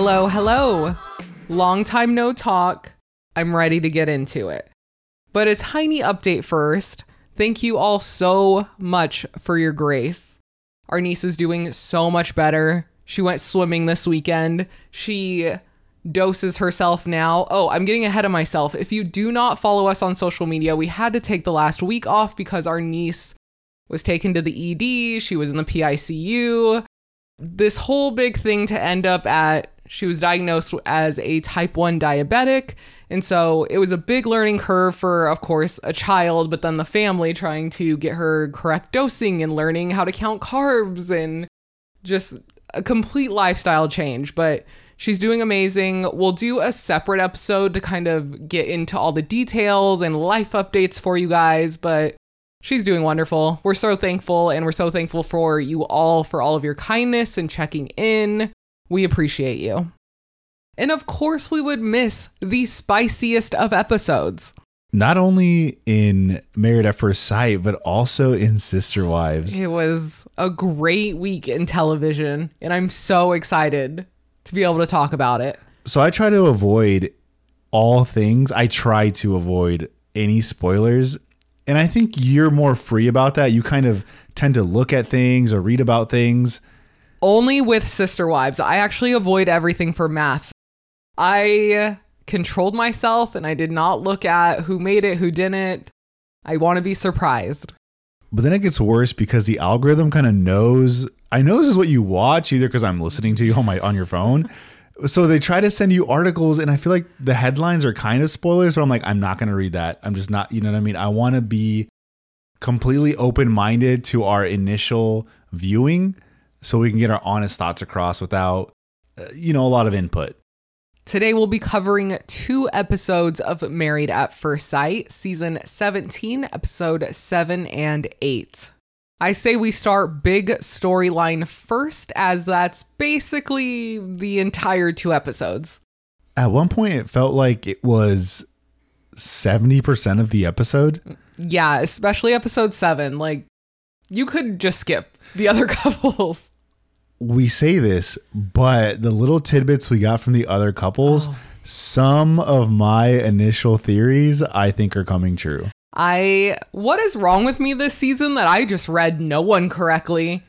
hello, hello. Long time no talk. I'm ready to get into it. But a tiny update first. Thank you all so much for your grace. Our niece is doing so much better. She went swimming this weekend. She doses herself now. Oh, I'm getting ahead of myself. If you do not follow us on social media, we had to take the last week off because our niece was taken to the ED. She was in the PICU. This whole big thing to end up at, she was diagnosed as a type 1 diabetic. And so it was a big learning curve for, of course, a child, but then the family trying to get her correct dosing and learning how to count carbs and just a complete lifestyle change. But she's doing amazing. We'll do a separate episode to kind of get into all the details and life updates for you guys. But She's doing wonderful. We're so thankful, and we're so thankful for you all for all of your kindness and checking in. We appreciate you. And of course, we would miss the spiciest of episodes. Not only in Married at First Sight, but also in Sister Wives. It was a great week in television, and I'm so excited to be able to talk about it. So I try to avoid all things. I try to avoid any spoilers and I think you're more free about that. You kind of tend to look at things or read about things. Only with Sister Wives. I actually avoid everything for MAFS. I controlled myself and I did not look at who made it, who didn't. I want to be surprised. But then it gets worse because the algorithm kind of knows. I know this is what you watch either because I'm listening to you on my on your phone, so they try to send you articles and i feel like the headlines are kind of spoilers but i'm like i'm not going to read that i'm just not you know what i mean i want to be completely open-minded to our initial viewing so we can get our honest thoughts across without uh, you know a lot of input Today, we'll be covering two episodes of Married at First Sight, season 17, episode 7 and 8. I say we start big storyline first, as that's basically the entire two episodes. At one point, it felt like it was 70% of the episode. Yeah, especially episode seven. Like, you could just skip the other couples. We say this, but the little tidbits we got from the other couples, oh. some of my initial theories I think are coming true. I what is wrong with me this season that I just read no one correctly?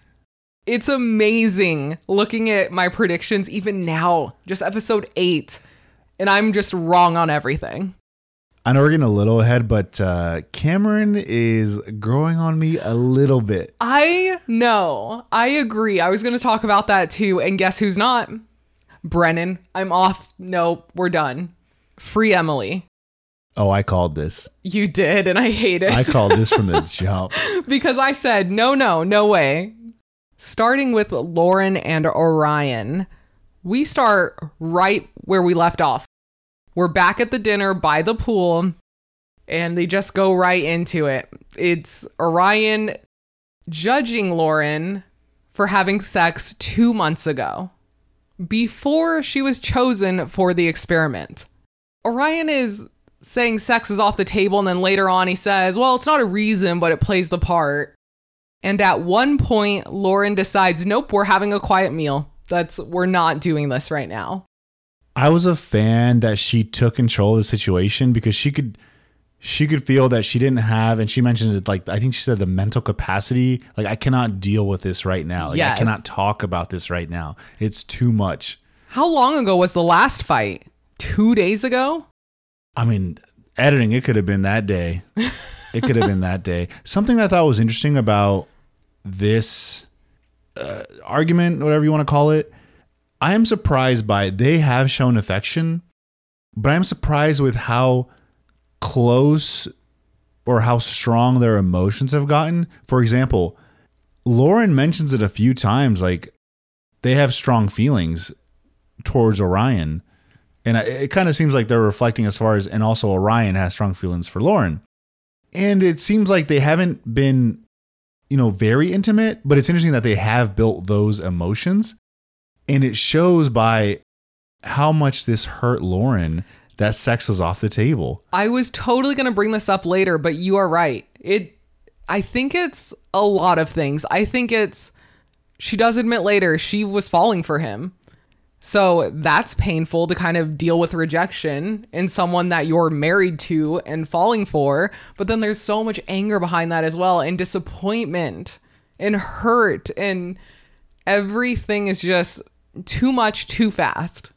It's amazing looking at my predictions even now, just episode 8, and I'm just wrong on everything. I know we're getting a little ahead, but uh, Cameron is growing on me a little bit. I know. I agree. I was going to talk about that too. And guess who's not? Brennan. I'm off. Nope, we're done. Free Emily. Oh, I called this. You did, and I hate it. I called this from the jump. because I said, no, no, no way. Starting with Lauren and Orion, we start right where we left off. We're back at the dinner by the pool, and they just go right into it. It's Orion judging Lauren for having sex two months ago, before she was chosen for the experiment. Orion is saying sex is off the table. And then later on, he says, well, it's not a reason, but it plays the part. And at one point, Lauren decides, nope, we're having a quiet meal. That's, we're not doing this right now. I was a fan that she took control of the situation because she could, she could feel that she didn't have, and she mentioned it like, I think she said the mental capacity. Like, I cannot deal with this right now. Like, yes. I cannot talk about this right now. It's too much. How long ago was the last fight? Two days ago? I mean, editing, it could have been that day. It could have been that day. Something I thought was interesting about this uh, argument, whatever you want to call it, I am surprised by they have shown affection, but I'm surprised with how close or how strong their emotions have gotten. For example, Lauren mentions it a few times like they have strong feelings towards Orion and it kind of seems like they're reflecting as far as, and also Orion has strong feelings for Lauren. And it seems like they haven't been, you know, very intimate, but it's interesting that they have built those emotions. And it shows by how much this hurt Lauren that sex was off the table. I was totally going to bring this up later, but you are right. It, I think it's a lot of things. I think it's, she does admit later she was falling for him So that's painful to kind of deal with rejection in someone that you're married to and falling for. But then there's so much anger behind that as well, and disappointment and hurt, and everything is just too much too fast.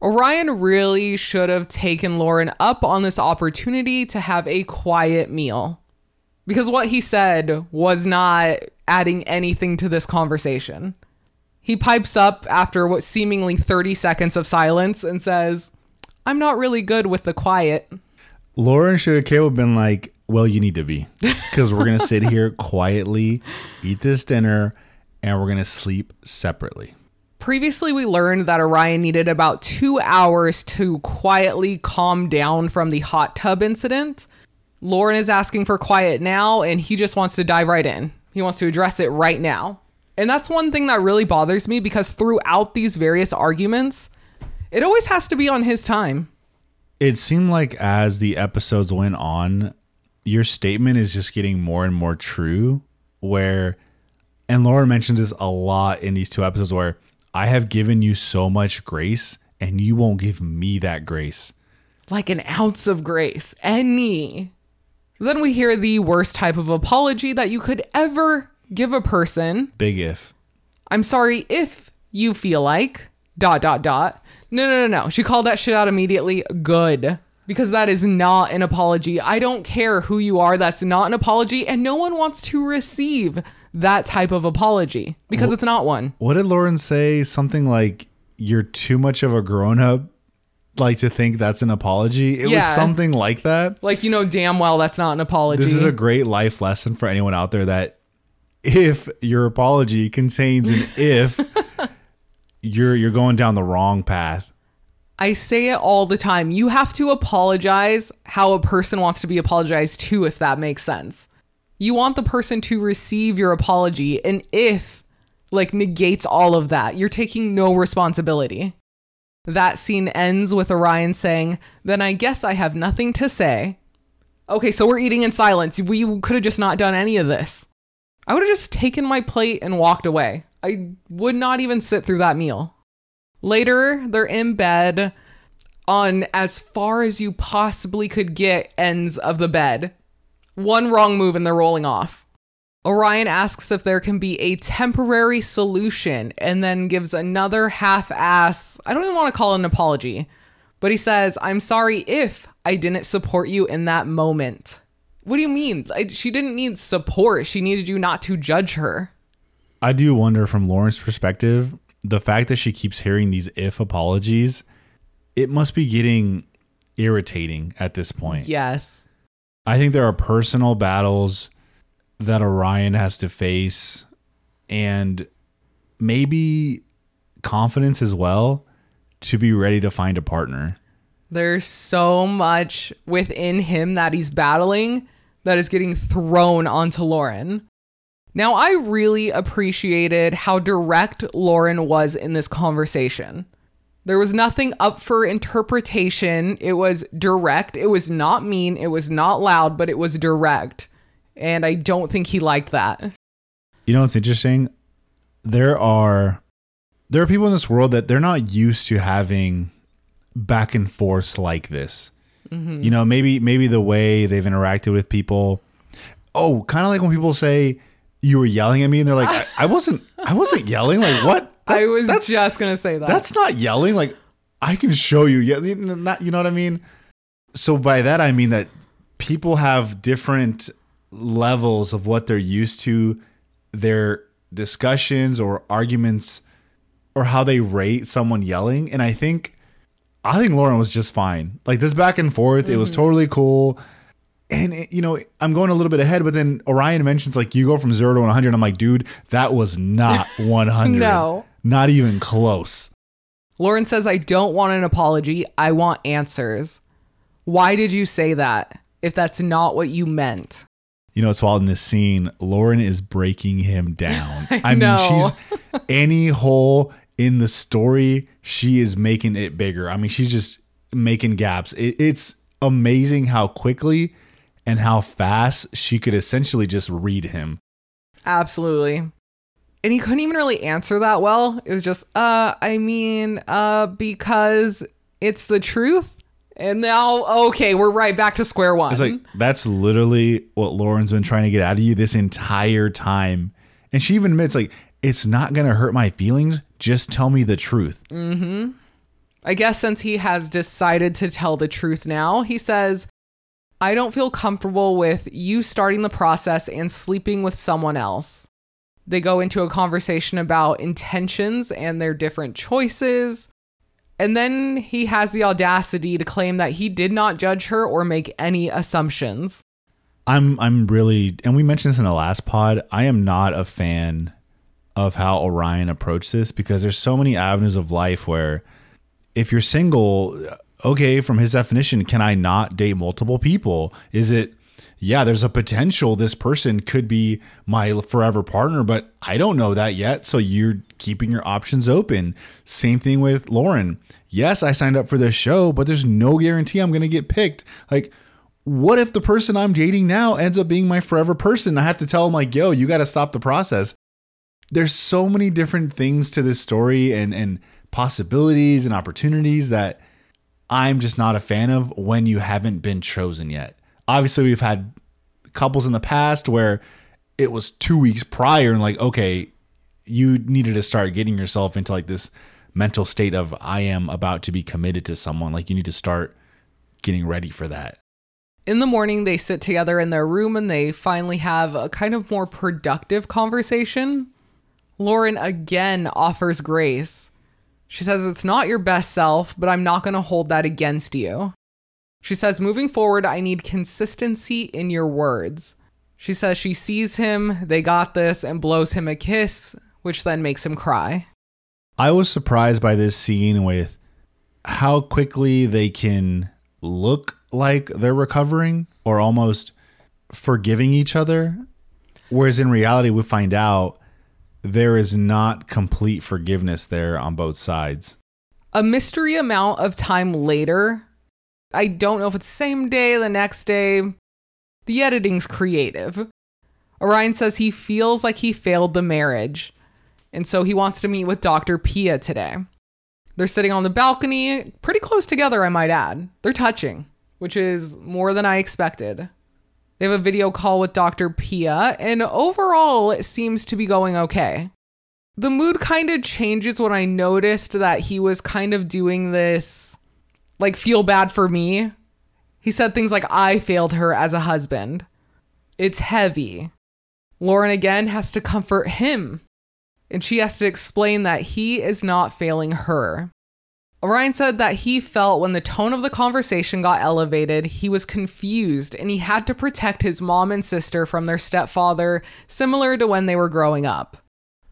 Orion really should have taken Lauren up on this opportunity to have a quiet meal because what he said was not adding anything to this conversation. He pipes up after what seemingly 30 seconds of silence and says, I'm not really good with the quiet. Lauren should have came up been like, Well, you need to be. Because we're going to sit here quietly, eat this dinner, and we're going to sleep separately. Previously, we learned that Orion needed about two hours to quietly calm down from the hot tub incident. Lauren is asking for quiet now, and he just wants to dive right in. He wants to address it right now. And that's one thing that really bothers me because throughout these various arguments, it always has to be on his time. It seemed like as the episodes went on, your statement is just getting more and more true. Where, and Lauren mentions this a lot in these two episodes, where I have given you so much grace and you won't give me that grace. Like an ounce of grace, any. Then we hear the worst type of apology that you could ever give a person. Big if. I'm sorry if you feel like dot dot dot. No, no, no, no. She called that shit out immediately. Good. Because that is not an apology. I don't care who you are. That's not an apology. And no one wants to receive that type of apology because it's not one. What did Lauren say? Something like, you're too much of a grown up, like to think that's an apology. It Yeah. was something like that. Like, you know damn well that's not an apology. This is a great life lesson for anyone out there that if your apology contains an if, you're you're going down the wrong path. I say it all the time. You have to apologize how a person wants to be apologized to, if that makes sense. You want the person to receive your apology, and if like negates all of that, you're taking no responsibility. That scene ends with Orion saying, Then I guess I have nothing to say. Okay, so we're eating in silence. We could have just not done any of this. I would have just taken my plate and walked away. I would not even sit through that meal. Later, they're in bed on as far as you possibly could get ends of the bed. One wrong move and they're rolling off. Orion asks if there can be a temporary solution and then gives another half ass, I don't even want to call it an apology, but he says, I'm sorry if I didn't support you in that moment. What do you mean? She didn't need support. She needed you not to judge her. I do wonder from Lauren's perspective, the fact that she keeps hearing these if apologies, it must be getting irritating at this point. Yes. I think there are personal battles that Orion has to face and maybe confidence as well to be ready to find a partner. There's so much within him that he's battling that is getting thrown onto Lauren. Now, I really appreciated how direct Lauren was in this conversation. There was nothing up for interpretation. It was direct. It was not mean. It was not loud, but it was direct. And I don't think he liked that. You know what's interesting? There are there are people in this world that they're not used to having back and forths like this. Mm-hmm. You know, maybe maybe the way they've interacted with people. Oh, kind of like when people say you were yelling at me, and they're like, I, I wasn't. I wasn't yelling. Like what? I was just going to say that. that's not yelling. Like I can show you. Yeah, not you know what I mean. So by that I mean that people have different levels of what they're used to, their discussions or arguments, or how they rate someone yelling. And I think, I think Lauren was just fine. Like this back and forth, it was mm-hmm. totally cool. And it- you know, I'm going a little bit ahead, but then Orion mentions like you go from zero to 100. I'm like, dude, that was not 100. No. Not even close. Lauren says, I don't want an apology. I want answers. Why did you say that if that's not what you meant? You know, it's wild in this scene, Lauren is breaking him down. I, know. mean, she's any hole in the story, she is making it bigger. I mean, she's just making gaps. It, it's amazing how quickly and how fast she could essentially just read him. Absolutely. And he couldn't even really answer that well. It was just, uh, I mean, uh, because it's the truth. And now, okay, we're right back to square one. It's like that's literally what Lauren's been trying to get out of you this entire time. And she even admits like it's not going to hurt my feelings, just tell me the truth. Mm-hmm. I guess since he has decided to tell the truth now, he says, I don't feel comfortable with you starting the process and sleeping with someone else. They go into a conversation about intentions and their different choices. And then he has the audacity to claim that he did not judge her or make any assumptions. I'm I'm really and we mentioned this in the last pod. I am not a fan of how Orion approached this because there's so many avenues of life where if you're single, okay, from his definition, can I not date multiple people? Is it yeah, there's a potential this person could be my forever partner, but I don't know that yet. So you're keeping your options open. Same thing with Lauren. Yes, I signed up for this show, but there's no guarantee I'm going to get picked. Like, what if the person I'm dating now ends up being my forever person? I have to tell him, like, yo, you got to stop the process. There's so many different things to this story and, and possibilities and opportunities that I'm just not a fan of when you haven't been chosen yet. Obviously, we've had couples in the past where it was two weeks prior and like, okay, you needed to start getting yourself into like this mental state of I am about to be committed to someone. Like you need to start getting ready for that. In the morning, they sit together in their room and they finally have a kind of more productive conversation. Lauren again offers grace. She says, It's not your best self, but I'm not going to hold that against you. She says, Moving forward, I need consistency in your words. She says she sees him, they got this, and blows him a kiss, which then makes him cry. I was surprised by this scene with how quickly they can look like they're recovering or almost forgiving each other. Whereas in reality, we find out there is not complete forgiveness there on both sides. A mystery amount of time later, I don't know if it's the same day, the next day. The editing's creative. Orion says he feels like he failed the marriage, and so he wants to meet with Dr. Pia today. They're sitting on the balcony, pretty close together, I might add. They're touching, which is more than I expected. They have a video call with Dr. Pia, and overall, it seems to be going okay. The mood kind of changes when I noticed that he was kind of doing this, like, feel bad for me. He said things like, I failed her as a husband. It's heavy. Lauren again has to comfort him, and she has to explain that he is not failing her. Orion said that he felt when the tone of the conversation got elevated, he was confused and he had to protect his mom and sister from their stepfather, similar to when they were growing up.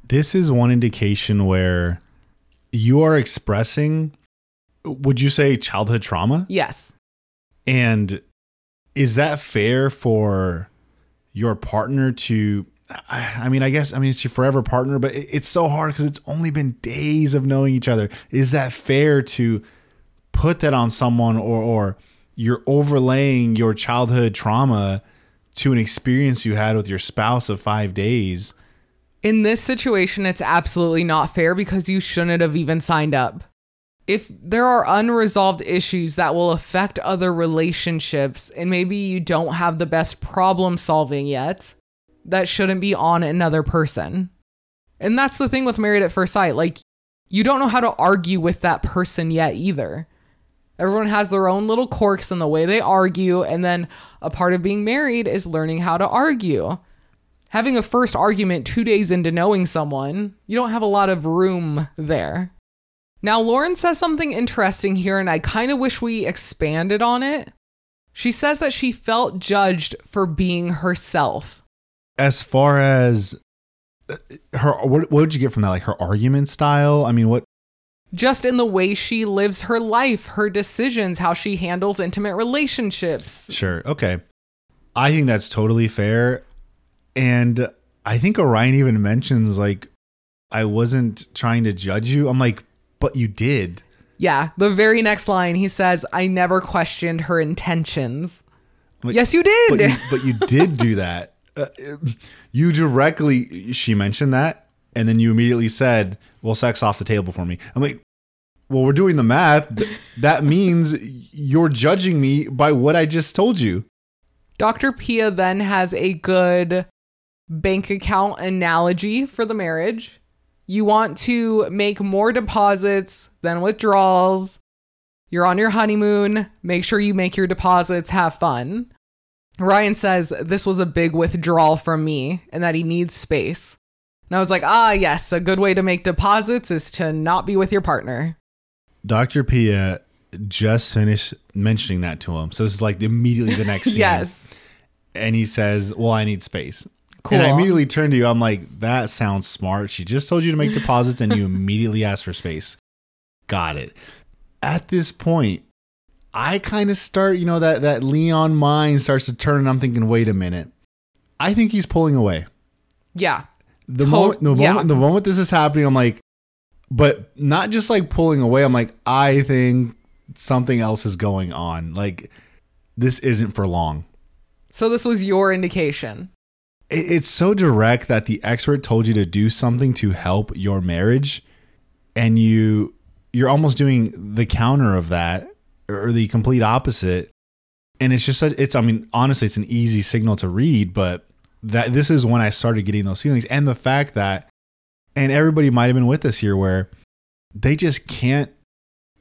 This is one indication where you are expressing, would you say, childhood trauma? Yes. And is that fair for your partner to? I mean, I guess, I mean, it's your forever partner, but it's so hard because it's only been days of knowing each other. Is that fair to put that on someone or, or you're overlaying your childhood trauma to an experience you had with your spouse of five days? In this situation, it's absolutely not fair because you shouldn't have even signed up. If there are unresolved issues that will affect other relationships and maybe you don't have the best problem solving yet, that shouldn't be on another person. And that's the thing with Married at First Sight. Like, you don't know how to argue with that person yet either. Everyone has their own little quirks in the way they argue, and then a part of being married is learning how to argue having a first argument two days into knowing someone, you don't have a lot of room there. Now, Lauren says something interesting here, and I kind of wish we expanded on it. She says that she felt judged for being herself. As far as uh, her, what, what did you get from that? Like her argument style? I mean, what Just in the way she lives her life, her decisions, how she handles intimate relationships. Sure. Okay. I think that's totally fair. And I think Orion even mentions, like, I wasn't trying to judge you. I'm like, but you did. Yeah, the very next line, he says, I never questioned her intentions. Like, yes, you did. But you, but you did do that. Uh, you directly, she mentioned that and then you immediately said, "Well, sex off the table for me." I'm like, "Well, we're doing the math. That means you're judging me by what I just told you." Dr. Pia then has a good bank account analogy for the marriage. You want to make more deposits than withdrawals. You're on your honeymoon. Make sure you make your deposits, have fun. Ryan says this was a big withdrawal from me and that he needs space. And I was like, ah, yes, a good way to make deposits is to not be with your partner. Dr. Pia just finished mentioning that to him. So this is like immediately the next scene. yes. And he says, Well, I need space. Cool. And I immediately turned to you. I'm like, That sounds smart. She just told you to make deposits and you immediately asked for space. Got it. At this point, I kind of start, you know, that, that Leo mind starts to turn and I'm thinking, wait a minute. I think he's pulling away. Yeah. The To- moment the yeah. moment the moment this is happening, I'm like, but not just like pulling away. I'm like, I think something else is going on. Like this isn't for long. So this was your indication. It- It's so direct that the expert told you to do something to help your marriage, and you you're almost doing the counter of that or the complete opposite. And it's just it's I mean honestly it's an easy signal to read, but that this is when I started getting those feelings and the fact that and everybody might have been with us here where they just can't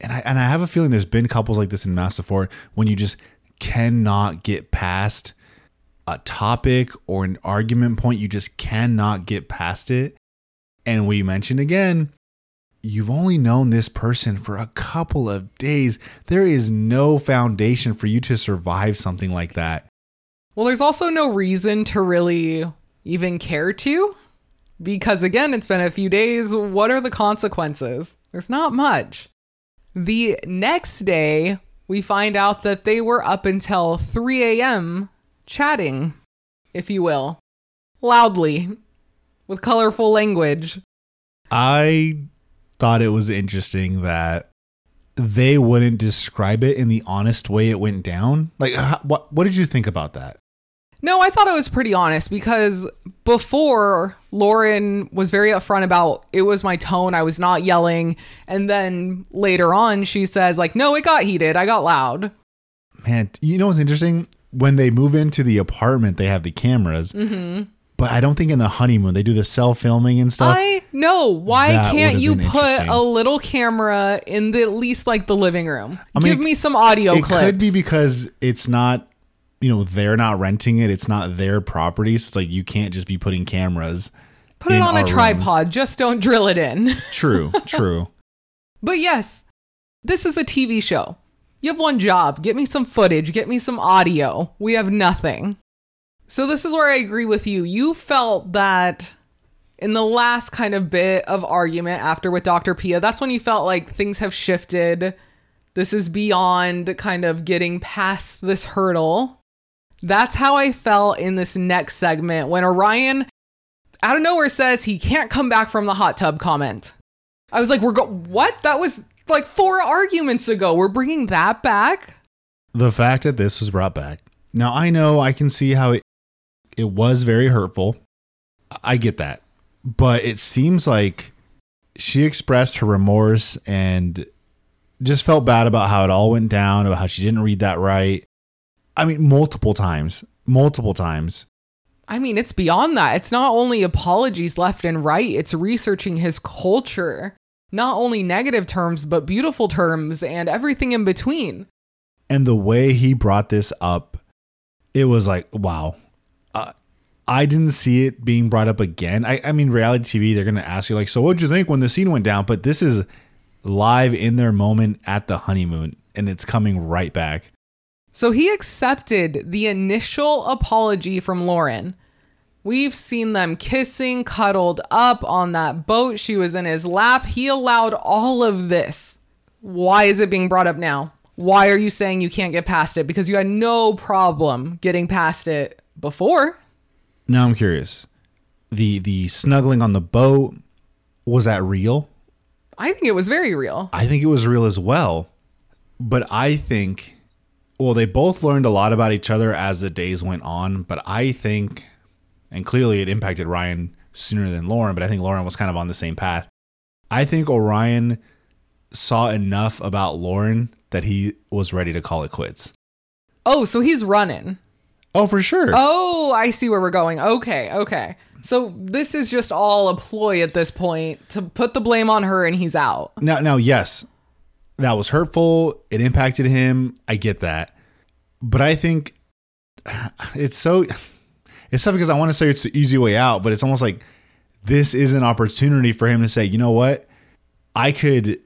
and I and I have a feeling there's been couples like this in MAFS before when you just cannot get past a topic or an argument point you just cannot get past it and we mentioned again you've only known this person for a couple of days there is no foundation for you to survive something like that Well, there's also no reason to really even care to because, again, it's been a few days. What are the consequences? There's not much. The next day, we find out that they were up until 3 a.m. chatting, if you will, loudly, with colorful language. i thought it was interesting that they wouldn't describe it in the honest way it went down like h- what what did you think about that No, I thought it was pretty honest because before Lauren was very upfront about it was my tone, I was not yelling, and then later on she says like, "No, it got heated. I got loud." Man, you know what's interesting? When they move into the apartment, they have the cameras. Mm-hmm. But I don't think in the honeymoon they do the self filming and stuff. I know. Why That can't would've you been put interesting. a little camera in the at least like the living room? I mean, Give me some audio it clips. could be because it's not, you know, they're not renting it. It's not their property. So it's like you can't just be putting cameras. Put it in on a our rooms. tripod. Just don't drill it in. True, true. But yes, this is a TV show. You have one job. Get me some footage, get me some audio. We have nothing. So, this is where I agree with you. You felt that in the last kind of bit of argument after with Dr. Pia, that's when you felt like things have shifted. This is beyond kind of getting past this hurdle. That's how I felt in this next segment when Orion out of nowhere says he can't come back from the hot tub comment. I was like, we're go what? That was like four arguments ago. We're bringing that back. the fact that this was brought back. Now I know I can see how it it was very hurtful. I get that. But it seems like she expressed her remorse and just felt bad about how it all went down, about how she didn't read that right. I mean, multiple times. Multiple times. I mean, it's beyond that. It's not only apologies left and right, it's researching his culture. Not only negative terms, but beautiful terms and everything in between. And the way he brought this up, it was like, wow. Uh, I didn't see it being brought up again. I, I mean, reality TV, they're going to ask you, like, so what'd you think when the scene went down? But this is live in their moment at the honeymoon, and it's coming right back. So he accepted the initial apology from Lauren. We've seen them kissing, cuddled up on that boat. She was in his lap. He allowed all of this. Why is it being brought up now? Why are you saying you can't get past it? Because you had no problem getting past it before. Now I'm curious. The the snuggling on the boat, was that real? I think it was very real. I think it was real as well. But I think, well, they both learned a lot about each other as the days went on. But I think, and clearly it impacted Ryan sooner than Lauren, but I think Lauren was kind of on the same path. I think Orion saw enough about Lauren that he was ready to call it quits. Oh, so he's running. Oh, for sure. Oh, I see where we're going. Okay, okay. So this is just all a ploy at this point to put the blame on her and he's out. Now, now, yes, that was hurtful. It impacted him. I get that, but I think it's so. It's tough because I want to say it's the easy way out, but it's almost like this is an opportunity for him to say, you know what, I could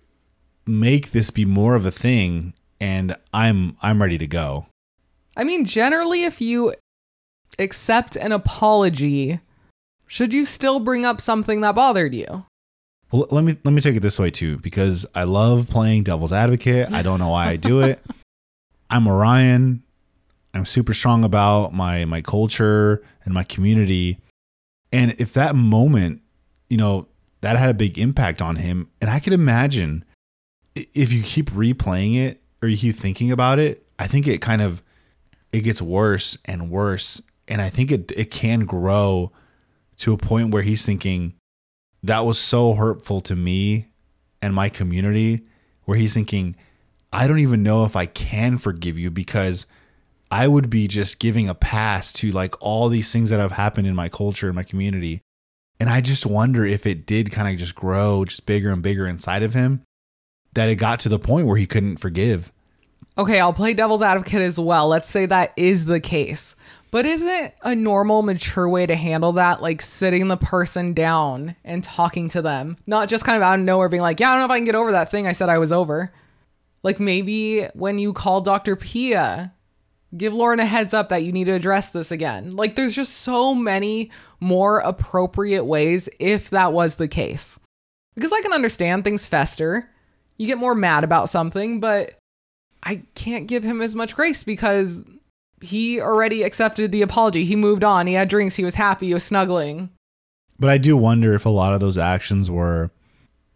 make this be more of a thing, and I'm I'm ready to go. I mean, generally, if you accept an apology, should you still bring up something that bothered you? Well, let me let me take it this way too, because I love playing devil's advocate. I don't know why I do it. I'm Orion. I'm super strong about my my culture and my community. And if that moment, you know, that had a big impact on him, and I could imagine if you keep replaying it or you keep thinking about it, I think it kind of it gets worse and worse, and I think it it can grow to a point where he's thinking that was so hurtful to me and my community where he's thinking I don't even know if I can forgive you because I would be just giving a pass to like all these things that have happened in my culture and my community. And I just wonder if it did kind of just grow just bigger and bigger inside of him that it got to the point where he couldn't forgive. Okay, I'll play devil's advocate as well. Let's say that is the case. But isn't a normal, mature way to handle that like sitting the person down and talking to them? Not just kind of out of nowhere being like, yeah, I don't know if I can get over that thing I said I was over. Like maybe when you call Dr. Pia, give Lauren a heads up that you need to address this again. Like there's just so many more appropriate ways if that was the case. Because I can understand things fester. You get more mad about something, but I can't give him as much grace because he already accepted the apology. He moved on. He had drinks. He was happy. He was snuggling. But I do wonder if a lot of those actions were,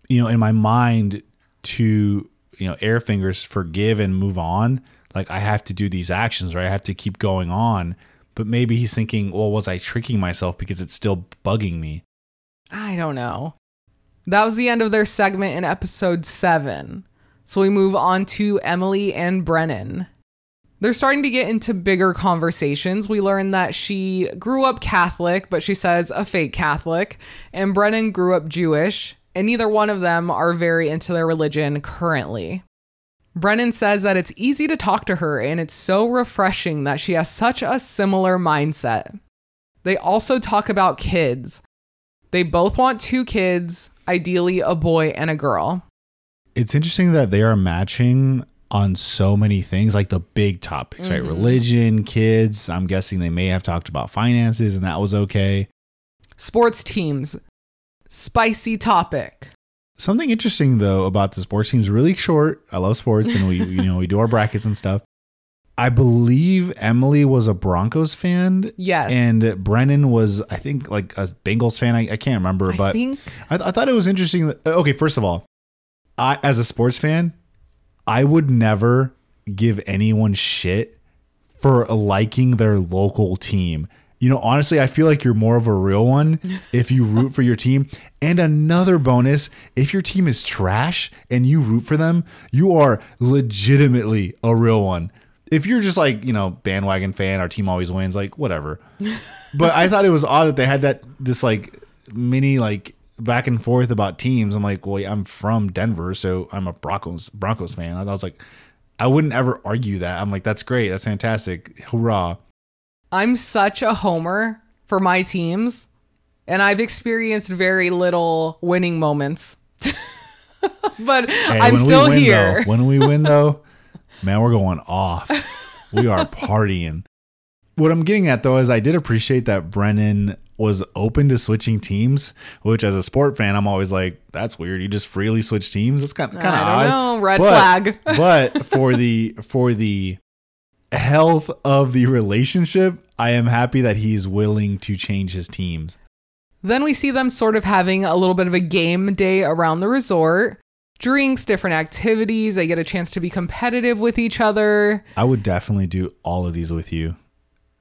you know, in my mind to, you know, air fingers, forgive and move on. Like I have to do these actions, right? I have to keep going on. But maybe he's thinking, well, was I tricking myself because it's still bugging me? I don't know. That was the end of their segment in episode seven. So we move on to Emily and Brennan. They're starting to get into bigger conversations. We learn that she grew up Catholic, but she says a fake Catholic, and Brennan grew up Jewish, and neither one of them are very into their religion currently. Brennan says that it's easy to talk to her and it's so refreshing that she has such a similar mindset. They also talk about kids. They both want two kids, ideally a boy and a girl. It's interesting that they are matching on so many things, like the big topics, right? Mm-hmm. Religion, kids. I'm guessing they may have talked about finances and that was okay. Sports teams, spicy topic. Something interesting though about the sports teams really short. I love sports and we you know we do our brackets and stuff. I believe Emily was a Broncos fan. Yes. And Brennan was, I think, like a Bengals fan. I, I can't remember, I but think I, I thought it was interesting. That, okay, first of all, I as a sports fan, I would never give anyone shit for liking their local team. You know, honestly, I feel like you're more of a real one if you root for your team. And another bonus, if your team is trash and you root for them, you are legitimately a real one. If you're just like, you know, bandwagon fan, our team always wins, like whatever. but I thought it was odd that they had that this like mini like back and forth about teams. I'm like, well, yeah, I'm from Denver, so I'm a Broncos Broncos fan. I was like, I wouldn't ever argue that. I'm like, that's great, that's fantastic, hurrah. I'm such a homer for my teams, and I've experienced very little winning moments. but Hey, I'm still win, here. Though, when we win, though, man, we're going off. We are partying. What I'm getting at, though, is I did appreciate that Brennan was open to switching teams, which as a sport fan, I'm always like, that's weird. You just freely switch teams. That's kind of kind of odd. know. Red But- flag. but for the for the health of the relationship, I am happy that he's willing to change his teams. Then we see them sort of having a little bit of a game day around the resort. Drinks, different activities. They get a chance to be competitive with each other. I would definitely do all of these with you.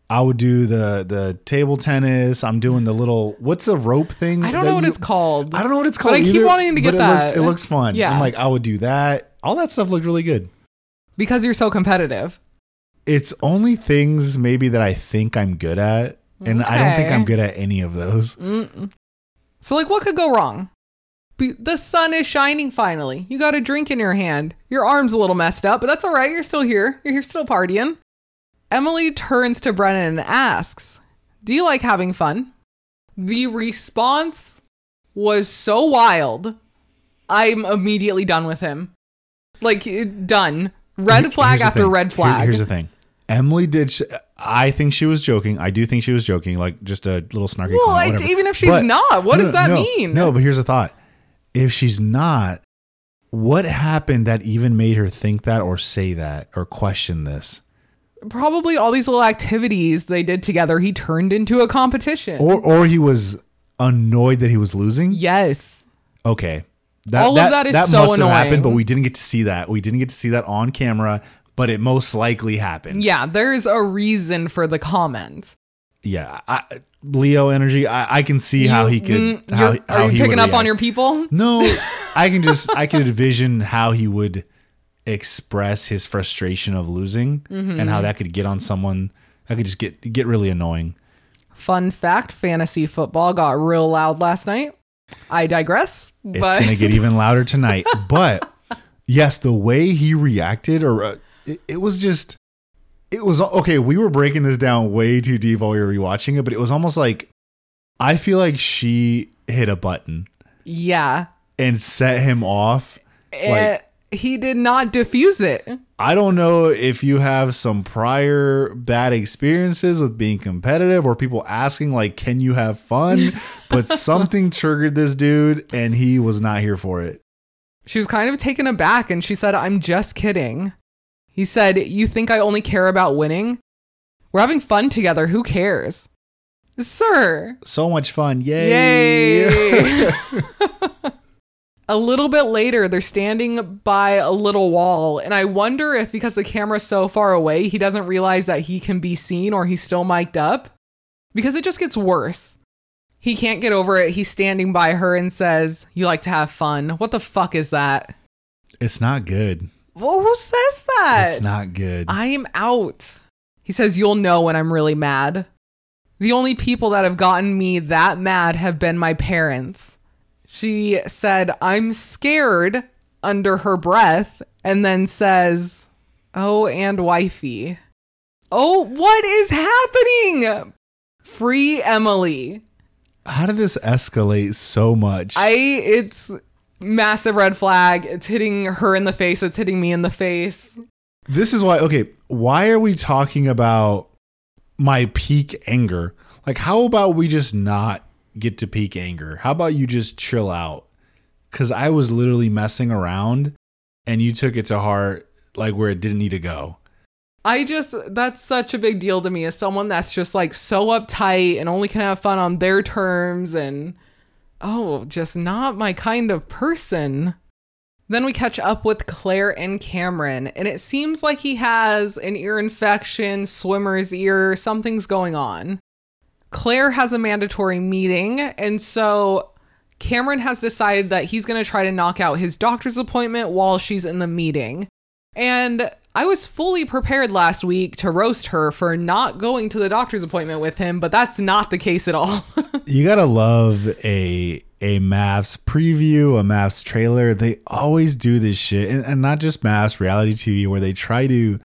I would do the the table tennis. I'm doing the little what's the rope thing? I don't that know what you- it's called. I don't know what it's But called. I keep wanting to get but it Looks, that. it looks fun. Yeah. I'm like, I would do that. All that stuff looked really good. because you're so competitive. It's only things maybe that I think I'm good at, and I don't think I'm good at any of those. Mm-mm. So, like, what could go wrong? Be- the sun is shining finally. You got a drink in your hand. Your arm's a little messed up, but that's all right. You're still here. You're still partying. Emily turns to Brennan and asks, Do you like having fun? The response was so wild. I'm immediately done with him. Like, done. Red flag after thing. red Here- flag. here's the thing. Emily did. Sh- I think she was joking. I do think she was joking, like just a little snarky. well, comment, I- even if she's But- not, what No, does that no, mean? No, but here's the thought: if she's not, what happened that even made her think that, or say that, or question this? probably all these little activities they did together he turned into a competition Or, or he was annoyed that he was losing. yes Okay, that, All of that is so must have happened, but we didn't get to see that. We didn't get to see that on camera, but it most likely happened. yeah there's a reason for the comment Yeah, I, Leo energy. I, I can see how he could. mm, how, how are he you picking up on your people No, I can just I can envision how he would express his frustration of losing Mm-hmm. and how that could get on someone. That could just get get really annoying. fun fact fantasy football got real loud last night i digress It's gonna get even louder tonight. But yes, the way he reacted, or uh, it, it was just, it was okay. We were breaking this down way too deep while we were rewatching it, but it was almost like I feel like she hit a button yeah and set him off. Eh, he did not diffuse it I don't know if you have some prior bad experiences with being competitive or people asking like can you have fun but something triggered this dude and he was not here for it. she was kind of taken aback and she said i'm just kidding he said you think i only care about winning we're having fun together who cares sir So much fun. Yay. Yay! a little bit later, they're standing by a little wall, and I wonder if because the camera's so far away, he doesn't realize that he can be seen or he's still mic'd up. Because it just gets worse. He can't get over it. He's standing by her and says, You like to have fun. What the fuck is that? it's not good. Well, who says that? It's not good. I am out. He says, You'll know when I'm really mad. The only people that have gotten me that mad have been my parents. She said, I'm scared under her breath, and then says, Oh, and wifey. Oh, what is happening? Free Emily. How did this escalate so much? I, it's massive red flag. It's hitting her in the face. It's hitting me in the face. this is why okay, why are we talking about my peak anger? Like how about we just not get to peak anger? How about you just chill out? Cuz I was literally messing around and you took it to heart like where it didn't need to go. I just that's such a big deal to me as someone that's just like so uptight and only can have fun on their terms and oh, just not my kind of person. Then we catch up with Claire and Cameron, and it seems like he has an ear infection, swimmer's ear, something's going on. Claire has a mandatory meeting, and so Cameron has decided that he's going to try to knock out his doctor's appointment while she's in the meeting. And I was fully prepared last week to roast her for not going to the doctor's appointment with him, but that's not the case at all. You gotta love a a MAFS preview, a MAFS trailer. They always do this shit, and, and not just MAFS reality TV, where they try to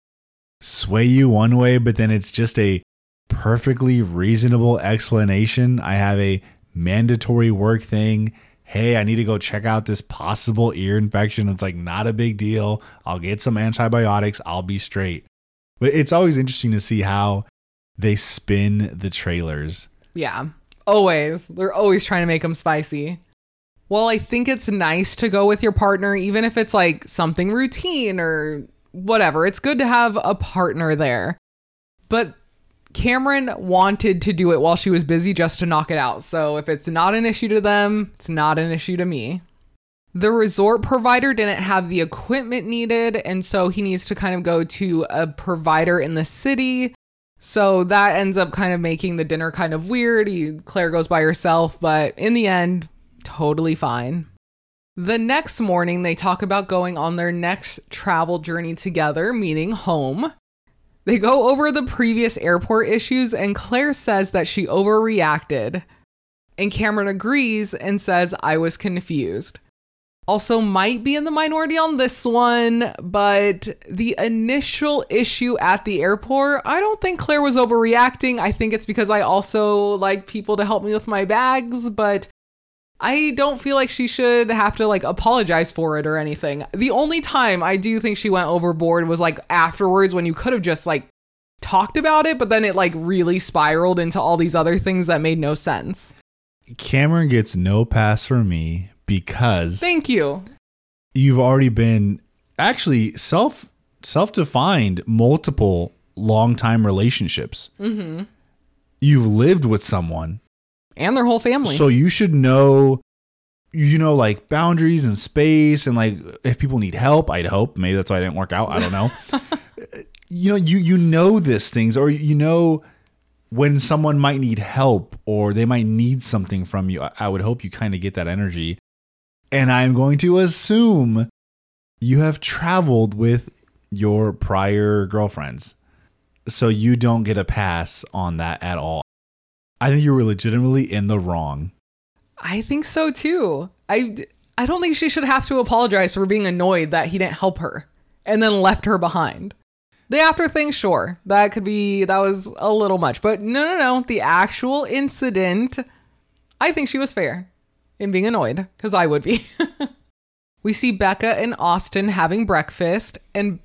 sway you one way, but then it's just a perfectly reasonable explanation. I have a mandatory work thing. Hey, I need to go check out this possible ear infection. It's like not a big deal. I'll get some antibiotics. I'll be straight. But it's always interesting to see how they spin the trailers. yeah, always. They're always trying to make them spicy. Well, I think it's nice to go with your partner, even if it's like something routine or whatever. It's good to have a partner there. But Cameron wanted to do it while she was busy just to knock it out. So if it's not an issue to them, it's not an issue to me. The resort provider didn't have the equipment needed, and so he needs to kind of go to a provider in the city. So that ends up kind of making the dinner kind of weird. He, Claire goes by herself, but in the end, totally fine. The next morning, they talk about going on their next travel journey together, meaning home. They go over the previous airport issues, and Claire says that she overreacted. And Cameron agrees and says, I was confused. Also, might be in the minority on this one, but the initial issue at the airport, I don't think Claire was overreacting. I think it's because I also like people to help me with my bags, but I don't feel like she should have to like apologize for it or anything. The only time I do think she went overboard was like afterwards when you could have just like talked about it, but then it like really spiraled into all these other things that made no sense. Cameron gets no pass from me because Thank you. you've already been actually self self defined multiple long time relationships. Mm-hmm. You've lived with someone, And their whole family. so you should know, you know, like boundaries and space, and like if people need help. I'd hope maybe that's why I didn't work out. I don't know. Uh, you know, you you know this things, or you know when someone might need help or they might need something from you. I, I would hope you kind of get that energy. And I'm going to assume you have traveled with your prior girlfriends. So you don't get a pass on that at all. I think you were legitimately in the wrong. I think so too. I I don't think she should have to apologize for being annoyed that he didn't help her and then left her behind. The after thing, sure, that could be that was a little much, but no, no, no. The actual incident, I think she was fair in being annoyed because I would be. we see Becca and Austin having breakfast, and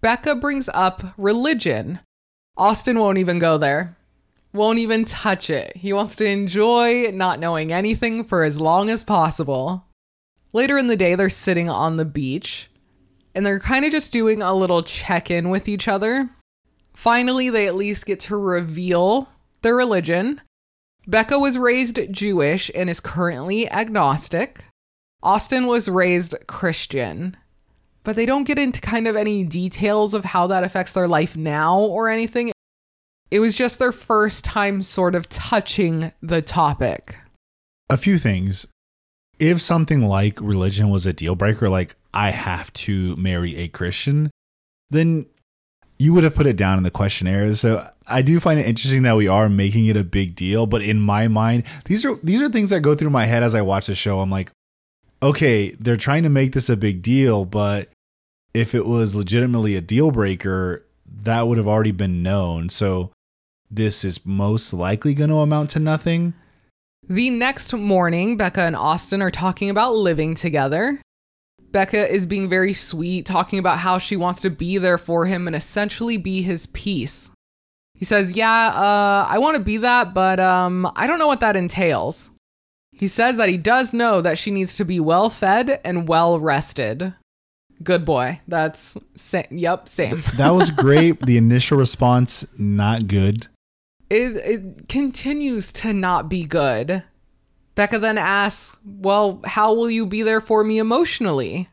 Becca brings up religion. Austin won't even go there won't even touch it. He wants to enjoy not knowing anything for as long as possible. Later in the day, they're sitting on the beach and they're kind of just doing a little check in with each other. Finally, they at least get to reveal their religion. Becca was raised Jewish and is currently agnostic. Austin was raised Christian. But they don't get into kind of any details of how that affects their life now or anything. It was just their first time sort of touching the topic. A few things. If something like religion was a deal breaker, like I have to marry a Christian, then you would have put it down in the questionnaire. So I do find it interesting that we are making it a big deal. But in my mind, these are these are things that go through my head as I watch the show. I'm like, okay, they're trying to make this a big deal, but if it was legitimately a deal breaker, that would have already been known. So this is most likely going to amount to nothing. The next morning, Becca and Austin are talking about living together. Becca is being very sweet, talking about how she wants to be there for him and essentially be his peace. He says, Yeah, uh, I want to be that, but um, I don't know what that entails. He says that he does know that she needs to be well fed and well rested. Good boy. That's, sa- yep, same. That was great. the initial response, not good. It, it continues to not be good. Becca then asks, Well, how will you be there for me emotionally?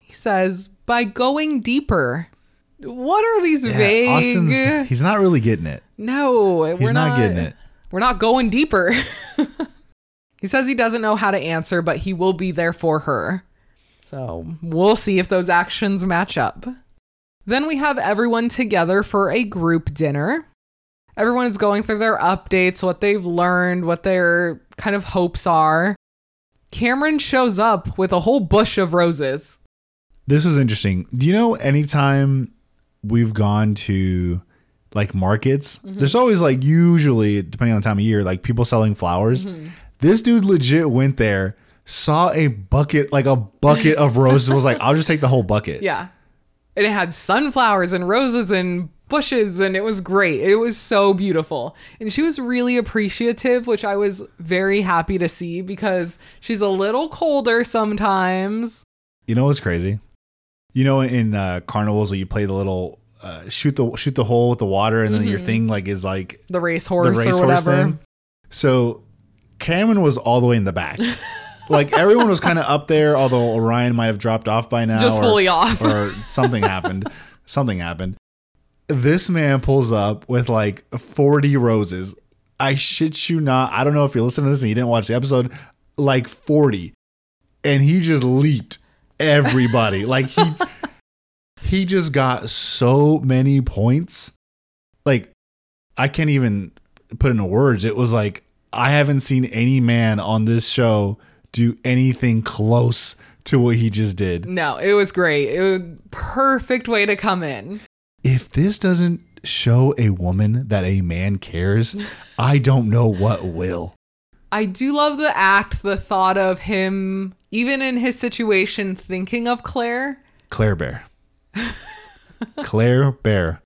He says, By going deeper. What are these vague? Austin's, he's not really getting it. no, He's we're not, not, getting it. We're not going deeper. he says he doesn't know how to answer, but he will be there for her. So we'll see if those actions match up. Then we have everyone together for a group dinner. Everyone is going through their updates, what they've learned, what their kind of hopes are. Cameron shows up with a whole bush of roses. This was interesting. Do you know anytime we've gone to like markets, Mm-hmm. there's always like usually, depending on the time of year, like people selling flowers. Mm-hmm. This dude legit went there, saw a bucket, like a bucket of roses, was like, I'll just take the whole bucket. Yeah. And it had sunflowers and roses and bushes, and it was great. It was so beautiful. And she was really appreciative, which I was very happy to see because she's a little colder sometimes. You know what's crazy? You know, in uh, carnivals where you play the little uh, shoot the shoot the hole with the water, and then your thing like is like The the racehorse racehorse or whatever. thing. So Cameron was all the way in the back. like everyone was kind of up there, although Orion might have dropped off by now. Just or, fully off. or something happened. Something happened. This man pulls up with like 40 roses. I shit you not. I don't know if you're listening to this and you didn't watch the episode, like 40. And he just leaped everybody. like he he just got so many points. Like I can't even put into words. It was like I haven't seen any man on this show do anything close to what he just did. No, it was great. It was perfect way to come in. If this doesn't show a woman that a man cares, I don't know what will. I do love the act, the thought of him, even in his situation, thinking of Claire. Claire Bear. Claire Bear.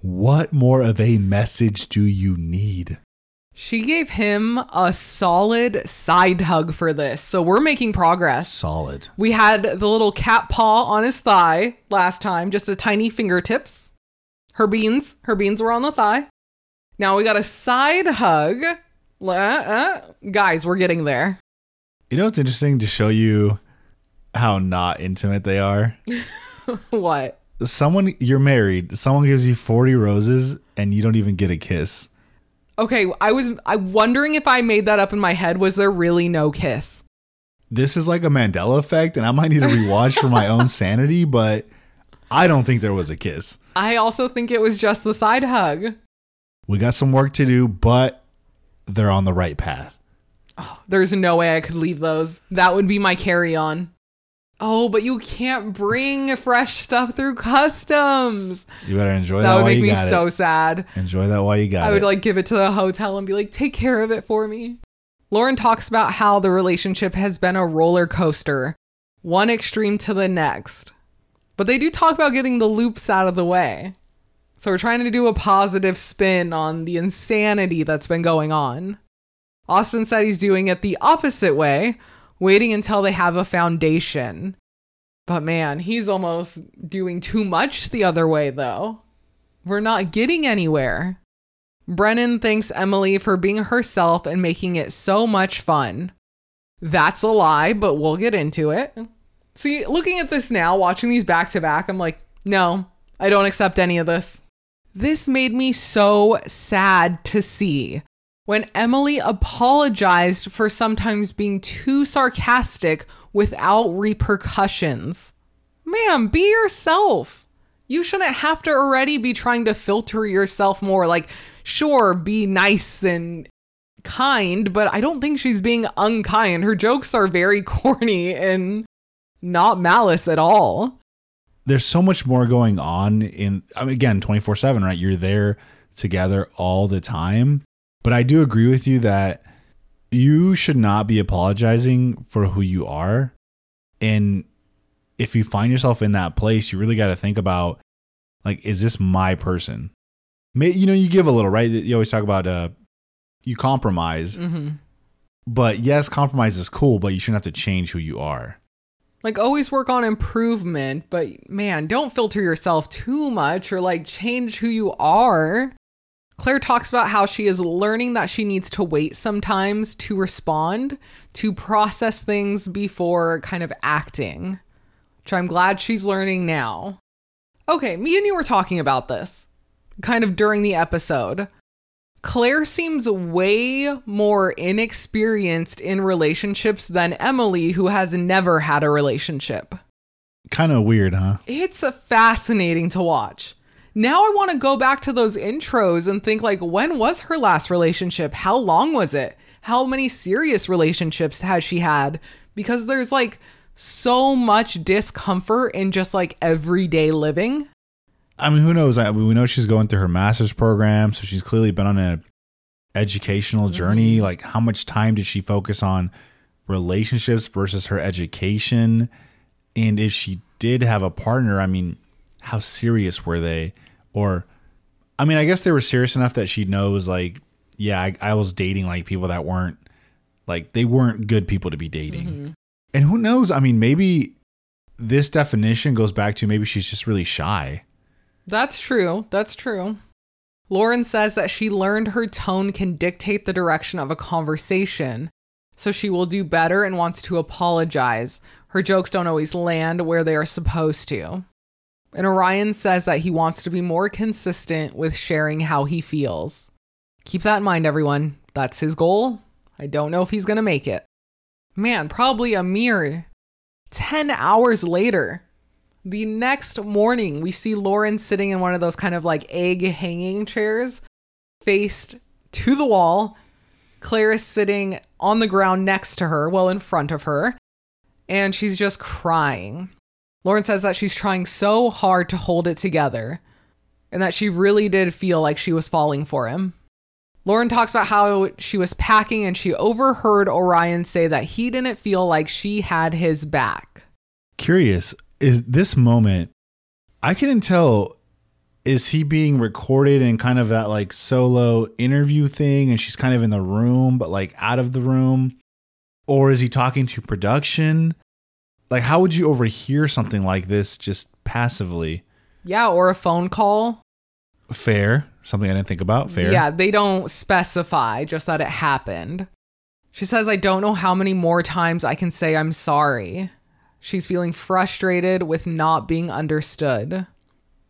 What more of a message do you need? She gave him a solid side hug for this. So we're making progress. Solid. We had the little cat paw on his thigh last time, just a tiny fingertips. Her beans, her beans were on the thigh. Now we got a side hug. Uh. Guys, we're getting there. You know what's interesting to show you how not intimate they are? what? Someone you're married, someone gives you 40 roses and you don't even get a kiss. Okay, I was I wondering if I made that up in my head. Was there really no kiss? This is like a Mandela effect and I might need to rewatch for my own sanity, but I don't think there was a kiss. I also think it was just the side hug. We got some work to do, but they're on the right path. Oh, There's no way I could leave those. That would be my carry on. Oh, but you can't bring fresh stuff through customs. You better enjoy that. That would make me so it. sad. Enjoy that while you got it. I it. would like give it to the hotel and be like, take care of it for me. Lauren talks about how the relationship has been a roller coaster, one extreme to the next. But they do talk about getting the loops out of the way. So we're trying to do a positive spin on the insanity that's been going on. Austin said he's doing it the opposite way, waiting until they have a foundation. But man, he's almost doing too much the other way, though. We're not getting anywhere. Brennan thanks Emily for being herself and making it so much fun. That's a lie, but we'll get into it. See, looking at this now, watching these back to back, I'm like, no, I don't accept any of this. This made me so sad to see when Emily apologized for sometimes being too sarcastic without repercussions. Ma'am, be yourself. You shouldn't have to already be trying to filter yourself more. Like, sure, be nice and kind, but I don't think she's being unkind. Her jokes are very corny and not malice at all. There's so much more going on in I mean, again 24/7, right? You're there together all the time. But I do agree with you that you should not be apologizing for who you are. And if you find yourself in that place, you really got to think about like is this my person? May, you know, you give a little, right? You always talk about uh you compromise. hmm But yes, compromise is cool, but you shouldn't have to change who you are. Like, always work on improvement, but man, don't filter yourself too much or like change who you are. Claire talks about how she is learning that she needs to wait sometimes to respond, to process things before kind of acting, which I'm glad she's learning now. Okay, me and you were talking about this kind of during the episode. Claire seems way more inexperienced in relationships than Emily, who has never had a relationship. Kind of weird, huh? It's fascinating to watch. Now I want to go back to those intros and think like when was her last relationship? How long was it? How many serious relationships has she had? Because there's like so much discomfort in just like everyday living. I mean, who knows? I mean, we know she's going through her master's program, so she's clearly been on a educational mm-hmm. journey. Like, how much time did she focus on relationships versus her education? And if she did have a partner, I mean, how serious were they? Or, I mean, I guess they were serious enough that she knows, like, yeah, I, I was dating like people that weren't like they weren't good people to be dating. Mm-hmm. And who knows? I mean, maybe this definition goes back to maybe she's just really shy. That's true. That's true. Lauren says that she learned her tone can dictate the direction of a conversation, so she will do better and wants to apologize. Her jokes don't always land where they are supposed to. And Orion says that he wants to be more consistent with sharing how he feels. Keep that in mind, everyone. That's his goal. I don't know if he's going to make it. Man, probably a mere 10 hours later. The next morning, we see Lauren sitting in one of those kind of like egg hanging chairs, faced to the wall. Claire is sitting on the ground next to her, well, in front of her, and she's just crying. Lauren says that she's trying so hard to hold it together and that she really did feel like she was falling for him. Lauren talks about how she was packing and she overheard Orion say that he didn't feel like she had his back. Curious, is this moment, I couldn't tell, is he being recorded in kind of that like solo interview thing and she's kind of in the room, but like out of the room? Or is he talking to production? Like, how would you overhear something like this just passively? Yeah, or a phone call. Fair. Something I didn't think about. Fair. Yeah, they don't specify, just that it happened. She says, I don't know how many more times I can say I'm sorry. She's feeling frustrated with not being understood.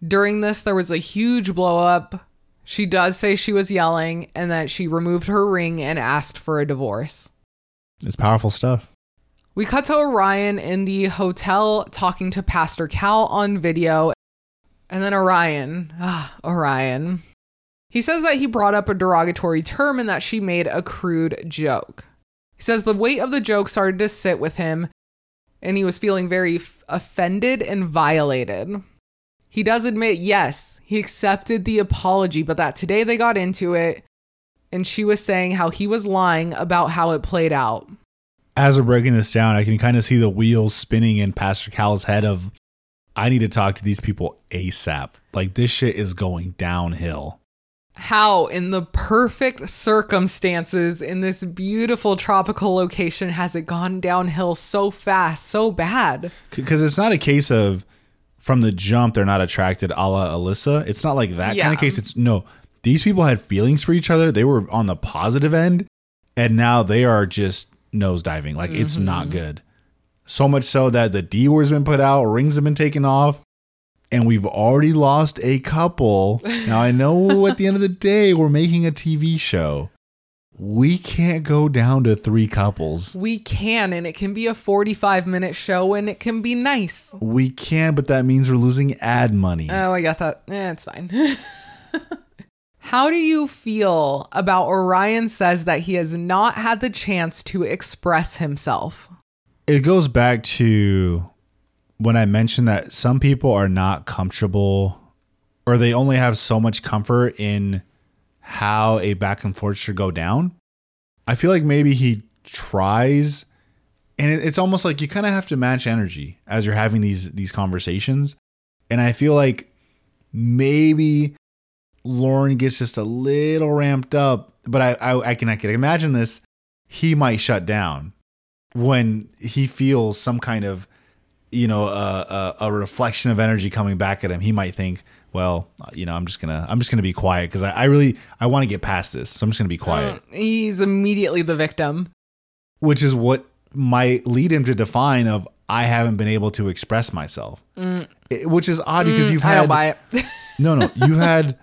During this, there was a huge blow up. She does say she was yelling and that she removed her ring and asked for a divorce. It's powerful stuff. We cut to Orion in the hotel talking to Pastor Cal on video. And then Orion, ah, Orion. He says that he brought up a derogatory term and that she made a crude joke. He says the weight of the joke started to sit with him and he was feeling very f- offended and violated. He does admit, yes, he accepted the apology, but that today they got into it and she was saying how he was lying about how it played out. As we're breaking this down, I can kind of see the wheels spinning in Pastor Cal's head of, I need to talk to these people ASAP. Like this shit is going downhill. How, in the perfect circumstances, in this beautiful tropical location, has it gone downhill so fast, so bad? Because it's not a case of from the jump they're not attracted a la Alyssa. It's not like that kind of case. It's no, these people had feelings for each other. They were on the positive end, and now they are just nosediving. Like it's not mm-hmm. good. So much so that the D word's been put out, rings have been taken off, and we've already lost a couple. Now I know at the end of the day we're making a TV show. We can't go down to three couples. We can, and it can be a 45 minute show and it can be nice. We can, but that means we're losing ad money. Oh, I got that. Eh, it's fine. How do you feel about Orion says that he has not had the chance to express himself? it goes back to when I mentioned that some people are not comfortable or they only have so much comfort in how a back and forth should go down. I feel like maybe he tries and it's almost like you kind of have to match energy as you're having these these conversations. And I feel like maybe Lauren gets just a little ramped up, but I I, I can I can imagine this. He might shut down when he feels some kind of you know a, a, a reflection of energy coming back at him he might think well you know i'm just gonna i'm just gonna be quiet because I, I really i want to get past this so i'm just gonna be quiet Mm, He's immediately the victim. which is what might lead him to define of i haven't been able to express myself It- which is odd because you've Mm. Had don't buy it. no, no. You've had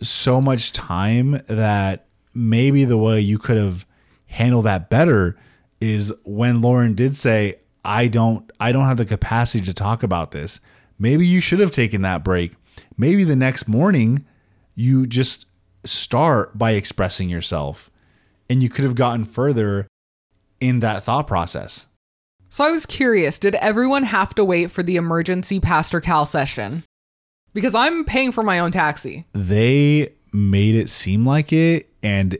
so much time that maybe the way you could have handled that better is when Lauren did say, I don't I don't have the capacity to talk about this. Maybe you should have taken that break. Maybe the next morning you just start by expressing yourself and you could have gotten further in that thought process. So I was curious did everyone have to wait for the emergency Pastor Cal session? Because I'm paying for my own taxi. they made it seem like it and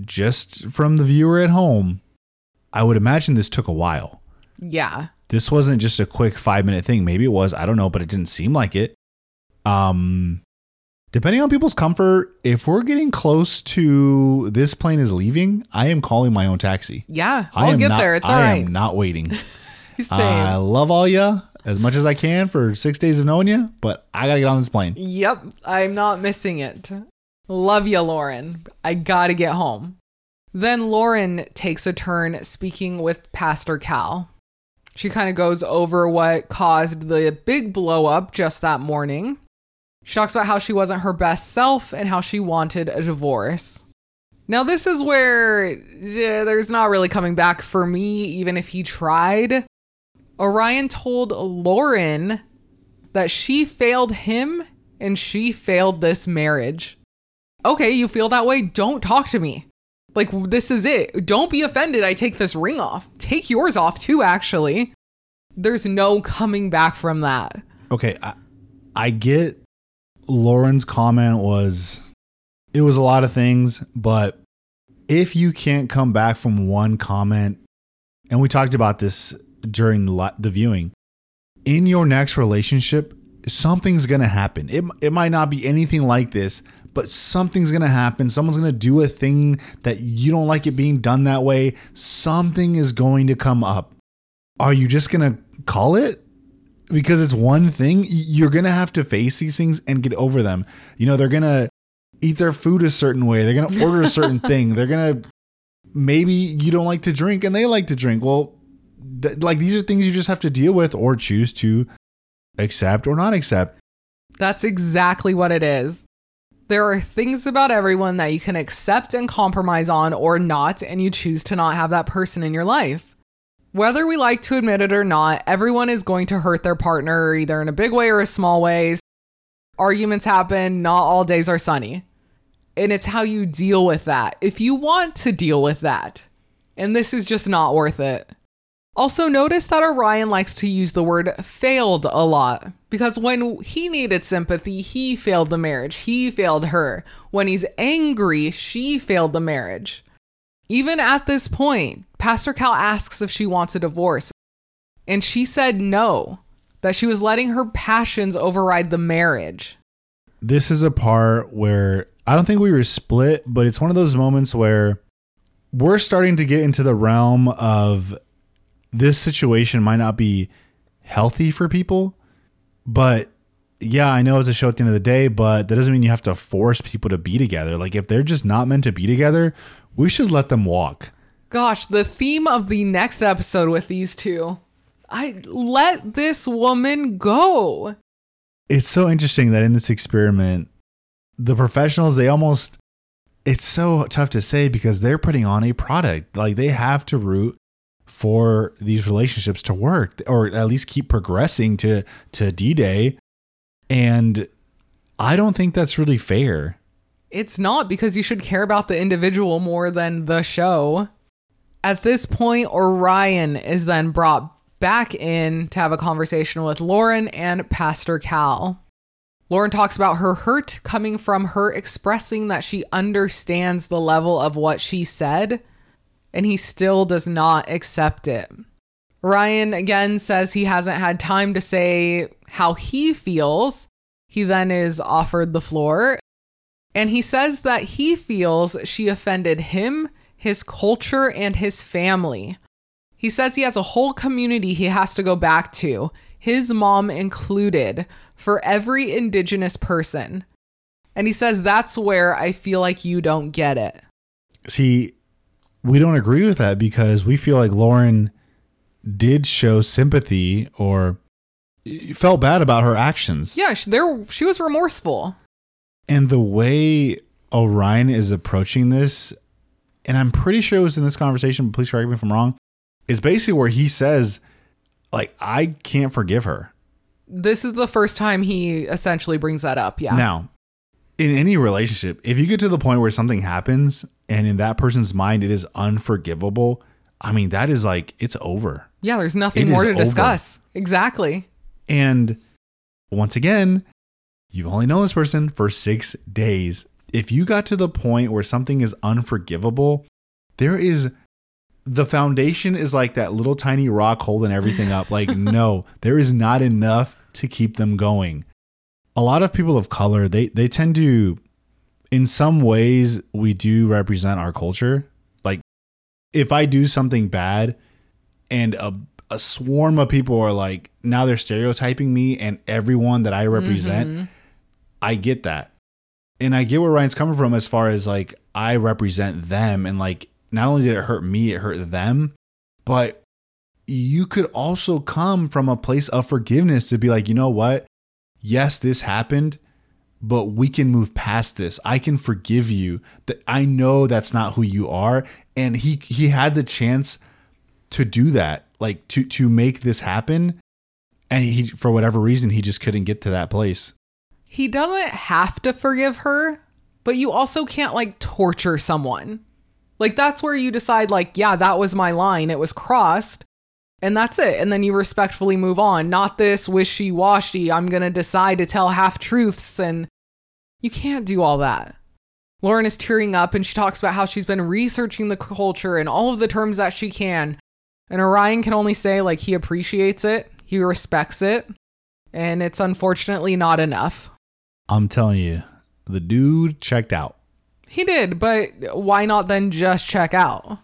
just from the viewer at home i would imagine this took a while Yeah. this wasn't just a quick five minute thing maybe it was i don't know but it didn't seem like it um depending on people's comfort if we're getting close to this plane is leaving i am calling my own taxi Yeah. I I'll am get not- there. It's all right. I right. am not waiting Same. i love all ya as much as i can for six days of knowing you but i gotta get on this plane Yep, I'm not missing it. Love you, Lauren. I gotta get home. Then Lauren takes a turn speaking with Pastor Cal. She kind of goes over what caused the big blow up just that morning. She talks about how she wasn't her best self and how she wanted a divorce. Now, this is where yeah, there's not really coming back for me, even if he tried. Orion told Lauren that she failed him and she failed this marriage. Okay, you feel that way? Don't talk to me. Like, this is it. Don't be offended. I take this ring off. Take yours off too, actually. There's no coming back from that. Okay, I, I get Lauren's comment was it was a lot of things, but if you can't come back from one comment, and we talked about this during the, the viewing, in your next relationship, something's gonna happen. It, it might not be anything like this, but something's gonna happen. Someone's gonna do a thing that you don't like it being done that way. Something is going to come up. Are you just gonna call it? Because it's one thing, you're gonna have to face these things and get over them. You know, they're gonna eat their food a certain way, they're gonna order a certain thing, they're gonna maybe you don't like to drink and they like to drink. Well, th- like these are things you just have to deal with or choose to accept or not accept. That's exactly what it is. There are things about everyone that you can accept and compromise on or not, and you choose to not have that person in your life. Whether we like to admit it or not, everyone is going to hurt their partner either in a big way or a small way. Arguments happen, not all days are sunny. And it's how you deal with that. If you want to deal with that, and this is just not worth it. Also, notice that Orion likes to use the word failed a lot because when he needed sympathy, he failed the marriage. He failed her. When he's angry, she failed the marriage. Even at this point, Pastor Cal asks if she wants a divorce, and she said no, that she was letting her passions override the marriage. This is a part where I don't think we were split, but it's one of those moments where we're starting to get into the realm of this situation might not be healthy for people, but yeah, I know it's a show at the end of the day, but that doesn't mean you have to force people to be together. Like if they're just not meant to be together, we should let them walk. Gosh, the theme of the next episode with these two. I let this woman go. It's so interesting that in this experiment, the professionals, they almost it's so tough to say because they're putting on a product. Like they have to root for these relationships to work or at least keep progressing to to D-Day and I don't think that's really fair. It's not because you should care about the individual more than the show. At this point, Orion is then brought back in to have a conversation with Lauren and Pastor Cal. Lauren talks about her hurt coming from her expressing that she understands the level of what she said and he still does not accept it. Ryan again says he hasn't had time to say how he feels. He then is offered the floor, and he says that he feels she offended him, his culture, and his family. He says he has a whole community he has to go back to, his mom included, for every indigenous person. And he says that's where I feel like you don't get it. See, we don't agree with that because we feel like Lauren did show sympathy or felt bad about her actions. Yeah, she, there she was remorseful. And the way Orion is approaching this, and I'm pretty sure it was in this conversation, but please correct me if I'm wrong, is basically where he says, like, I can't forgive her. This is the first time he essentially brings that up. Yeah. Now, in any relationship, if you get to the point where something happens and in that person's mind it is unforgivable, I mean, that is like it's over. Yeah, there's nothing it more to discuss. Over. Exactly. And once again, you've only known this person for six days. If you got to the point where something is unforgivable, there is the foundation is like that little tiny rock holding everything up. Like, no, there is not enough to keep them going. A lot of people of color, they they tend to in some ways we do represent our culture. Like if I do something bad and a a swarm of people are like now they're stereotyping me and everyone that I represent, mm-hmm. I get that. And I get where Ryan's coming from as far as like I represent them and like not only did it hurt me, it hurt them, but you could also come from a place of forgiveness to be like, you know what? Yes, this happened, but we can move past this. I can forgive you. That I know that's not who you are. And he he had the chance to do that, like to to make this happen. And he for whatever reason he just couldn't get to that place. He doesn't have to forgive her, but you also can't like torture someone. Like that's where you decide like, yeah, that was my line. It was crossed. And that's it. And then you respectfully move on. Not this wishy washy, I'm going to decide to tell half truths. And you can't do all that. Lauren is tearing up and she talks about how she's been researching the culture and all of the terms that she can. And Orion can only say, like, he appreciates it, he respects it, and it's unfortunately not enough. I'm telling you, the dude checked out. He did, but why not then just check out?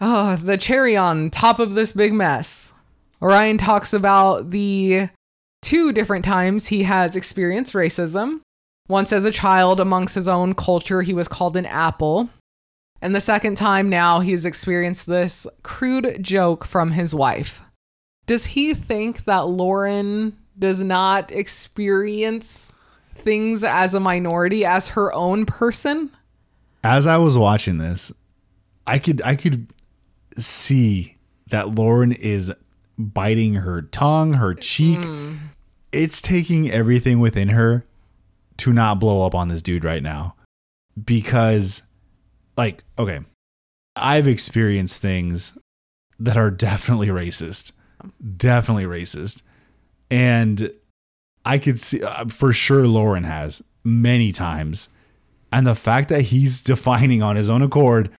Oh, the cherry on top of this big mess. Orion talks about the two different times he has experienced racism. Once as a child amongst his own culture, he was called an apple. And the second time now, he's experienced this crude joke from his wife. Does he think that Lauren does not experience things as a minority as her own person? As I was watching this, I could I could see that Lauren is biting her tongue, her cheek. It's taking everything within her to not blow up on this dude right now. Because like, okay, I've experienced things that are definitely racist. Definitely racist. And I could see uh, for sure Lauren has many times. And the fact that he's defining on his own accord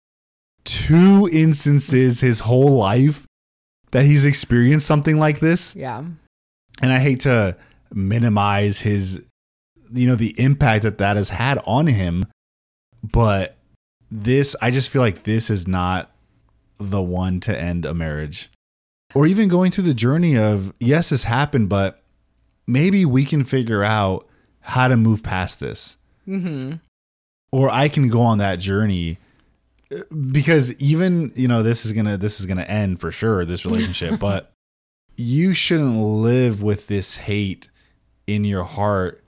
two instances his whole life that he's experienced something like this. Yeah. And I hate to minimize his, you know, the impact that that has had on him. But this, I just feel like this is not the one to end a marriage. Or even going through the journey of, yes, this happened, but maybe we can figure out how to move past this. Mm-hmm. Or I can go on that journey because even you know this is gonna this is gonna end for sure this relationship but you shouldn't live with this hate in your heart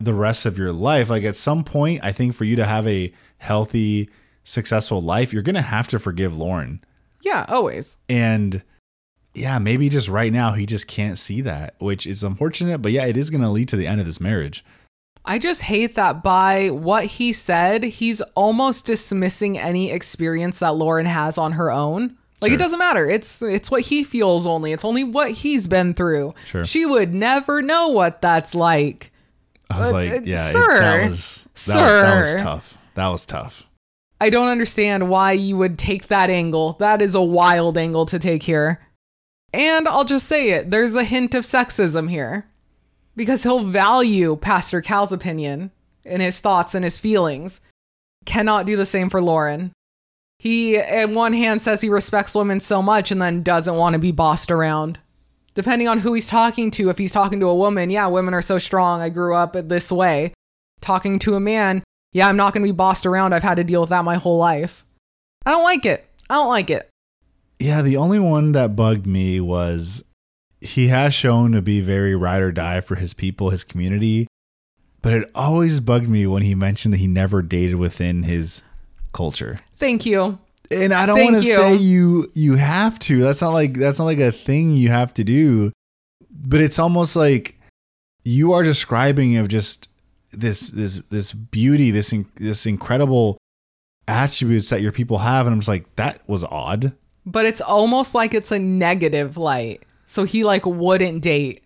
the rest of your life. Like at some point i think for you to have a healthy successful life you're gonna have to forgive lauren. Yeah, always. and yeah maybe just right now he just can't see that which is unfortunate but yeah it is gonna lead to the end of this marriage I just hate that by what he said, he's almost dismissing any experience that Lauren has on her own. Like Sure. it doesn't matter. It's it's what he feels only. It's only what he's been through. Sure. She would never know what that's like. i was Uh, like uh, yeah it- sir. that was that, was that was tough that was tough I don't understand why you would take that angle. That is a wild angle to take here. And I'll just say it there's a hint of sexism here because he'll value Pastor Cal's opinion and his thoughts and his feelings. Cannot do the same for Lauren. He, in one hand, says he respects women so much and then doesn't want to be bossed around. Depending on who he's talking to, if he's talking to a woman, yeah, women are so strong. I grew up this way. Talking to a man, yeah, I'm not going to be bossed around. I've had to deal with that my whole life. I don't like it. I don't like it. Yeah, the only one that bugged me was he has shown to be very ride or die for his people, his community. But it always bugged me when he mentioned that he never dated within his culture. Thank you. And I don't want to say you you have to. That's not like that's not like a thing you have to do. But it's almost like you are describing of just this this this beauty, this in, this incredible attributes that your people have and I'm just like that was odd. But it's almost like it's a negative light. So he like wouldn't date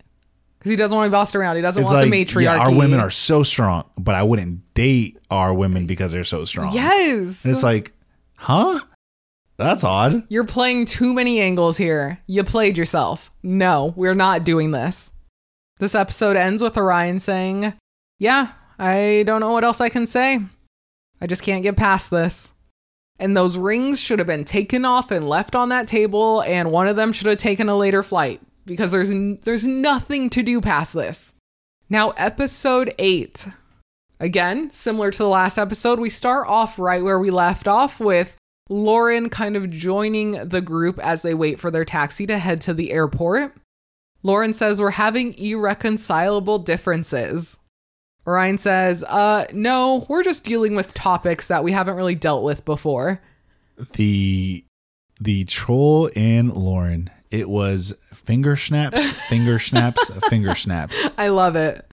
because he doesn't want to be bossed around. He doesn't It's want like the matriarchy. yeah, our women are so strong, but I wouldn't date our women because they're so strong. Yes. And it's like, huh? That's odd. You're playing too many angles here. You played yourself. No, we're not doing this. This episode ends with Orion saying, Yeah, I don't know what else I can say. I just can't get past this. And those rings should have been taken off and left on that table, and one of them should have taken a later flight because there's n- there's nothing to do past this. Now, episode 8. Again, similar to the last episode, we start off right where we left off with Lauren kind of joining the group as they wait for their taxi to head to the airport. Lauren says, We're having irreconcilable differences. Ryan says, Uh, no, we're just dealing with topics that we haven't really dealt with before. The the troll and Lauren. It was finger snaps, finger snaps, finger snaps. I love it.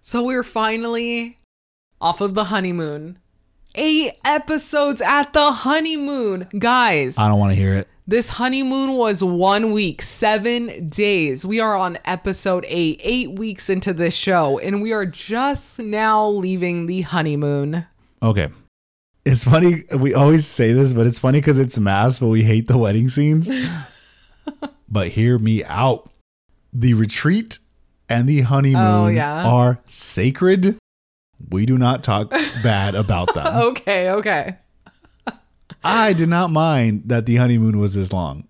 So we're finally off of the honeymoon. Eight episodes at the honeymoon. Guys, I don't want to hear it. This honeymoon was one week, seven days. We are on episode eight, eight weeks into this show, and we are just now leaving the honeymoon. Okay. It's funny. We always say this, but it's funny because it's MAFS, but we hate the wedding scenes. but hear me out. The retreat and the honeymoon Oh, yeah. are sacred. We do not talk bad about them. Okay, okay. I did not mind that the honeymoon was this long.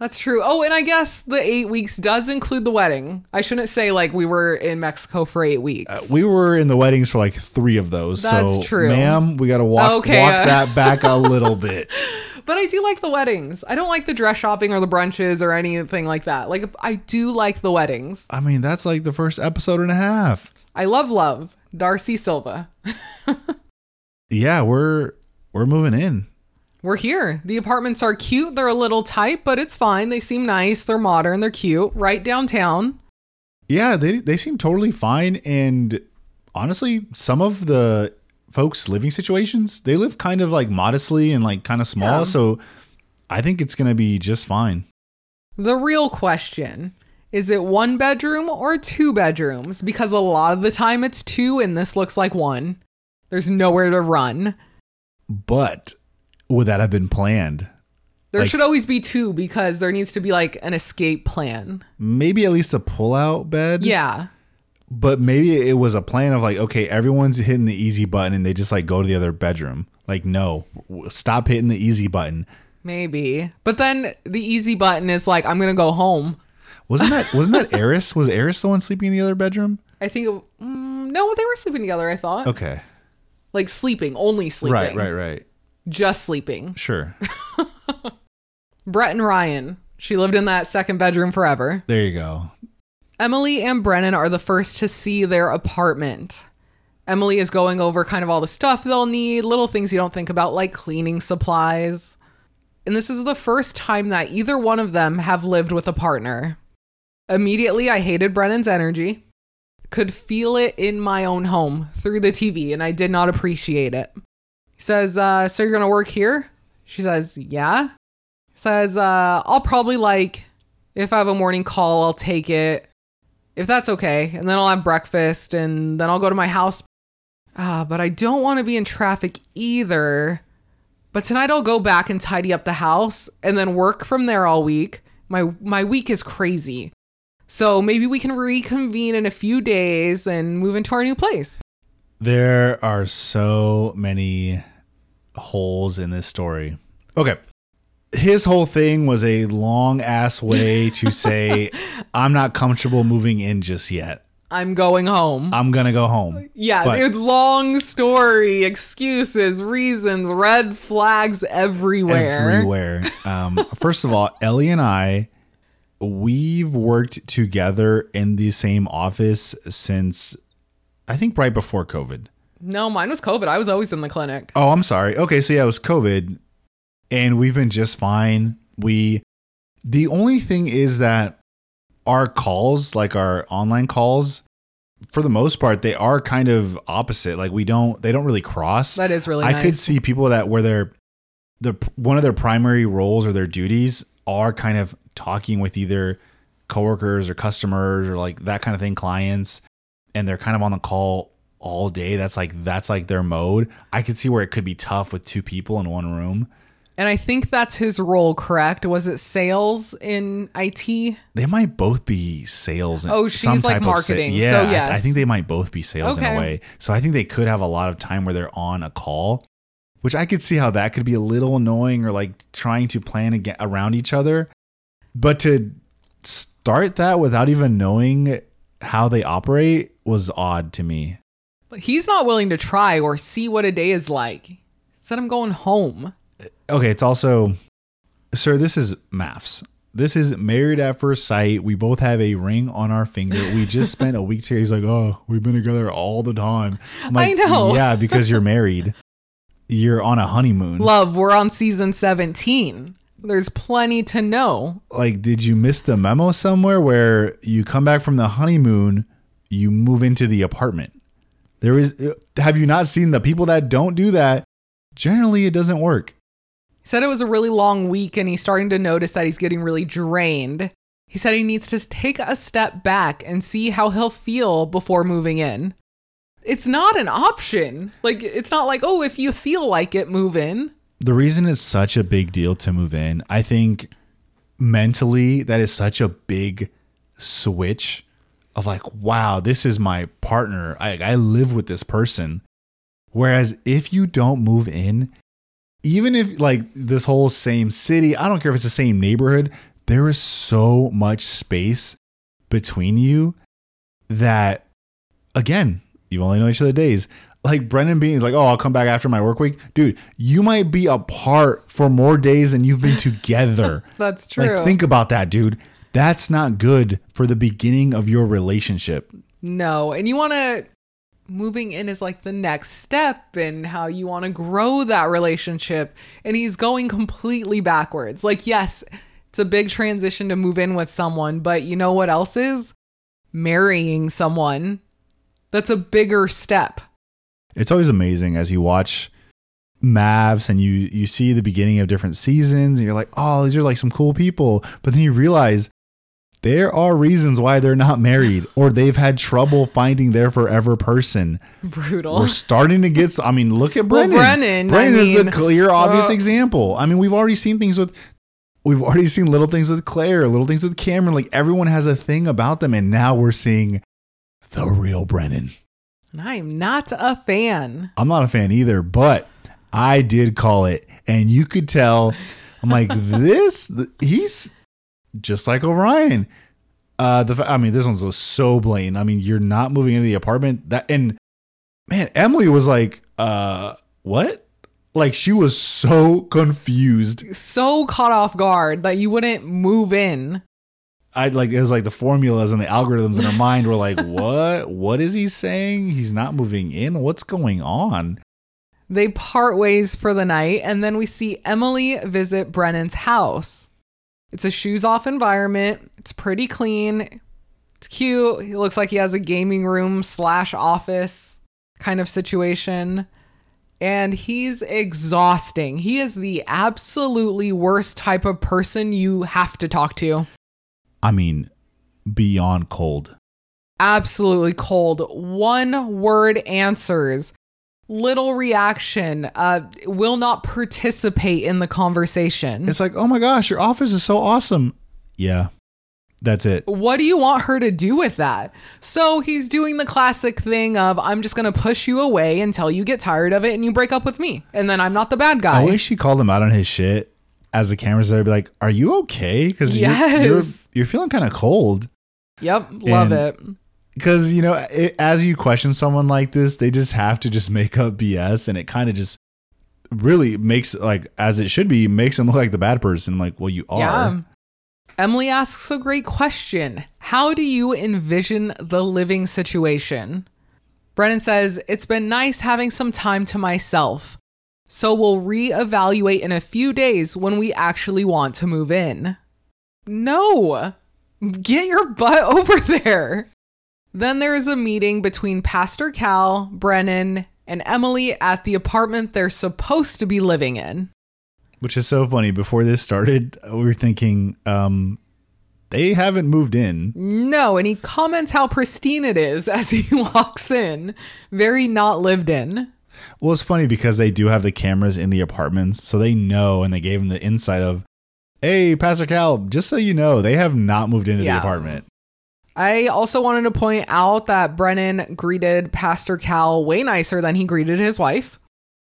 That's true. Oh, and I guess the eight weeks does include the wedding. I shouldn't say like we were in Mexico for eight weeks. Uh, we were in the weddings for like three of those. That's so, true. ma'am, we got to walk, Okay, walk uh, that back a little bit. But I do like the weddings. I don't like the dress shopping or the brunches or anything like that. Like I do like the weddings. I mean, that's like the first episode and a half. I love love. Darcey Silva. Yeah, we're we're moving in. We're here. The apartments are cute. They're a little tight, but it's fine. They seem nice. They're modern. They're cute. Right downtown. Yeah, they they seem totally fine and honestly, some of the folks living situations, they live kind of like modestly and like kind of small, Yeah. so I think it's going to be just fine. The real question is it one bedroom or two bedrooms? Because a lot of the time it's two, and this looks like one. There's nowhere to run. But would that have been planned? There Like- should always be two because there needs to be like an escape plan. Maybe at least a pull-out bed. Yeah. But maybe it was a plan of like, okay, everyone's hitting the easy button and they just like go to the other bedroom. Like, no, stop hitting the easy button. Maybe. But then the easy button is like, I'm going to go home. Wasn't that wasn't that Eris? Was Eris the one sleeping in the other bedroom? I think, it, mm, no, they were sleeping together, I thought. Okay. Like sleeping, only sleeping. Right, right, right. Just sleeping. Sure. Brett and Ryan. She lived in that second bedroom forever. There you go. Emily and Brennan are the first to see their apartment. Emily is going over kind of all the stuff they'll need, little things you don't think about, like cleaning supplies. And this is the first time that either one of them have lived with a partner. Immediately, I hated Brennan's energy, could feel it in my own home through the TV, and I did not appreciate it. He says, uh, So you're going to work here? She says, Yeah. He says, uh, I'll probably like, if I have a morning call, I'll take it if that's okay. And then I'll have breakfast and then I'll go to my house. Ah, but I don't want to be in traffic either. But tonight I'll go back and tidy up the house and then work from there all week. My my week is crazy. So maybe we can reconvene in a few days and move into our new place. There are so many holes in this story. Okay. His whole thing was a long ass way to say, I'm not comfortable moving in just yet. I'm going home. I'm going to go home. yeah, but- dude, long story, excuses, reasons, red flags everywhere. Everywhere. Um, first of all, Ellie and I, we've worked together in the same office since I think right before COVID. No, mine was COVID. I was always in the clinic. Oh, I'm sorry. Okay, so yeah, it was COVID, and we've been just fine. We, the only thing is that our calls, like our online calls, for the most part, they are kind of opposite. Like we don't, they don't really cross. That is really I nice. could see people that where their, the one of their primary roles or their duties are kind of talking with either coworkers or customers or like that kind of thing, clients, and they're kind of on the call all day. That's like that's like their mode. I could see where it could be tough with two people in one room. And I think that's his role, correct? Was it sales in IT? They might both be sales. Oh, she's some like of sa- marketing, so yeah, I- I, think they might both be sales in a way. So I think they could have a lot of time where they're on a call, which I could see how that could be a little annoying or like trying to plan aga around each other. But to start that without even knowing how they operate was odd to me. But he's not willing to try or see what a day is like. Said I'm going home. okay, it's also, sir, this is MAFS. This is married at first sight. We both have a ring on our finger. We just spent a week together. He's like, oh, we've been together all the time. I'm I know. Yeah, because you're married. You're on a honeymoon. Love, we're on season 17. There's plenty to know. like, did you miss the memo somewhere where you come back from the honeymoon, you move into the apartment? There is, have you not seen the people that don't do that? Generally, it doesn't work. He said it was a really long week and he's starting to notice that he's getting really drained. He said he needs to take a step back and see how he'll feel before moving in. It's not an option. Like, it's not like, oh, if you feel like it, move in. the reason it's such a big deal to move in, I think mentally that is such a big switch of like, wow, this is my partner. I, I live with this person. Whereas if you don't move in, even if like this whole same city, I don't care if it's the same neighborhood, there is so much space between you that again, you've only know each other days. Like Brennan being like, oh, I'll come back after my work week. Dude, you might be apart for more days than you've been together. That's true. like, think about that, dude. That's not good for the beginning of your relationship. No, and you want to moving in is like the next step and how you want to grow that relationship and he's going completely backwards. Like yes, it's a big transition to move in with someone, but you know what else is? Marrying someone. That's a bigger step. It's always amazing as you watch MAFS and you you see the beginning of different seasons and you're like, oh, these are like some cool people. But then you realize there are reasons why they're not married or they've had trouble finding their forever person. Brutal. We're starting to get. I mean, look at Well, Brennan. Brennan, Brennan I is a clear, obvious uh, example. I mean, we've already seen things with. We've already seen little things with Claire, little things with Cameron. Like everyone has a thing about them, and now we're seeing the real Brennan. And I'm not a fan. I'm not a fan either, but I did call it, and you could tell. I'm like, this. He's just like Orion. Uh, the I mean, this one's so blatant. I mean, you're not moving into the apartment. That and man, Emily was like, uh, what? Like she was so confused. So caught off guard that you wouldn't move in. I like it was like the formulas and the algorithms in her mind were like, what? What is he saying? He's not moving in. What's going on? They part ways for the night, and then we see Emily visit Brennan's house. It's a shoes off environment. It's pretty clean. It's cute. He looks like he has a gaming room slash office kind of situation. And he's exhausting. He is the absolutely worst type of person you have to talk to. I mean, beyond cold. absolutely cold. One word answers. Little reaction. Uh, will not participate in the conversation. It's like, oh my gosh, your office is so awesome. Yeah, that's it. what do you want her to do with that? So he's doing the classic thing of I'm just going to push you away until you get tired of it and you break up with me. And then I'm not the bad guy. I wish she called him out on his shit as the cameras there. Be like, are you okay? Because you're, you're Yes. you're feeling kind of cold. yep, love And- it. Because you know, it, as you question someone like this, they just have to just make up BS, and it kind of just really makes like as it should be makes them look like the bad person. like, well, you are. Yeah. Emily asks a great question. How do you envision the living situation? Brennan says, It's been nice having some time to myself. So we'll reevaluate in a few days when we actually want to move in. No, get your butt over there. Then there is a meeting between Pastor Cal, Brennan, and Emily at the apartment they're supposed to be living in. Which is so funny. Before this started, we were thinking, um, they haven't moved in. No, and he comments how pristine it is as he walks in. Very not lived in. Well, it's funny because they do have the cameras in the apartments, so they know, and they gave him the insight of, "Hey, Pastor Cal, just so you know, they have not moved into Yeah. the apartment." I also wanted to point out that Brennan greeted Pastor Cal way nicer than he greeted his wife.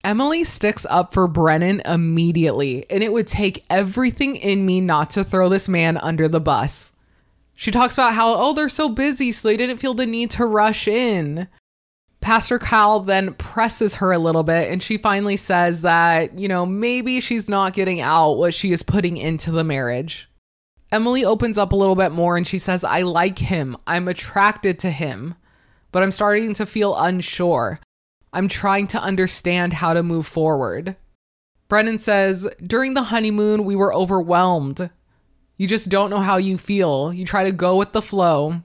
Emily sticks up for Brennan immediately, and it would take everything in me not to throw this man under the bus. She talks about how, oh, they're so busy, so they didn't feel the need to rush in. Pastor Cal then presses her a little bit and she finally says that, you know, maybe she's not getting out what she is putting into the marriage. Emily opens up a little bit more and she says, I like him. I'm attracted to him, but I'm starting to feel unsure. I'm trying to understand how to move forward. Brennan says, During the honeymoon, we were overwhelmed. You just don't know how you feel. You try to go with the flow.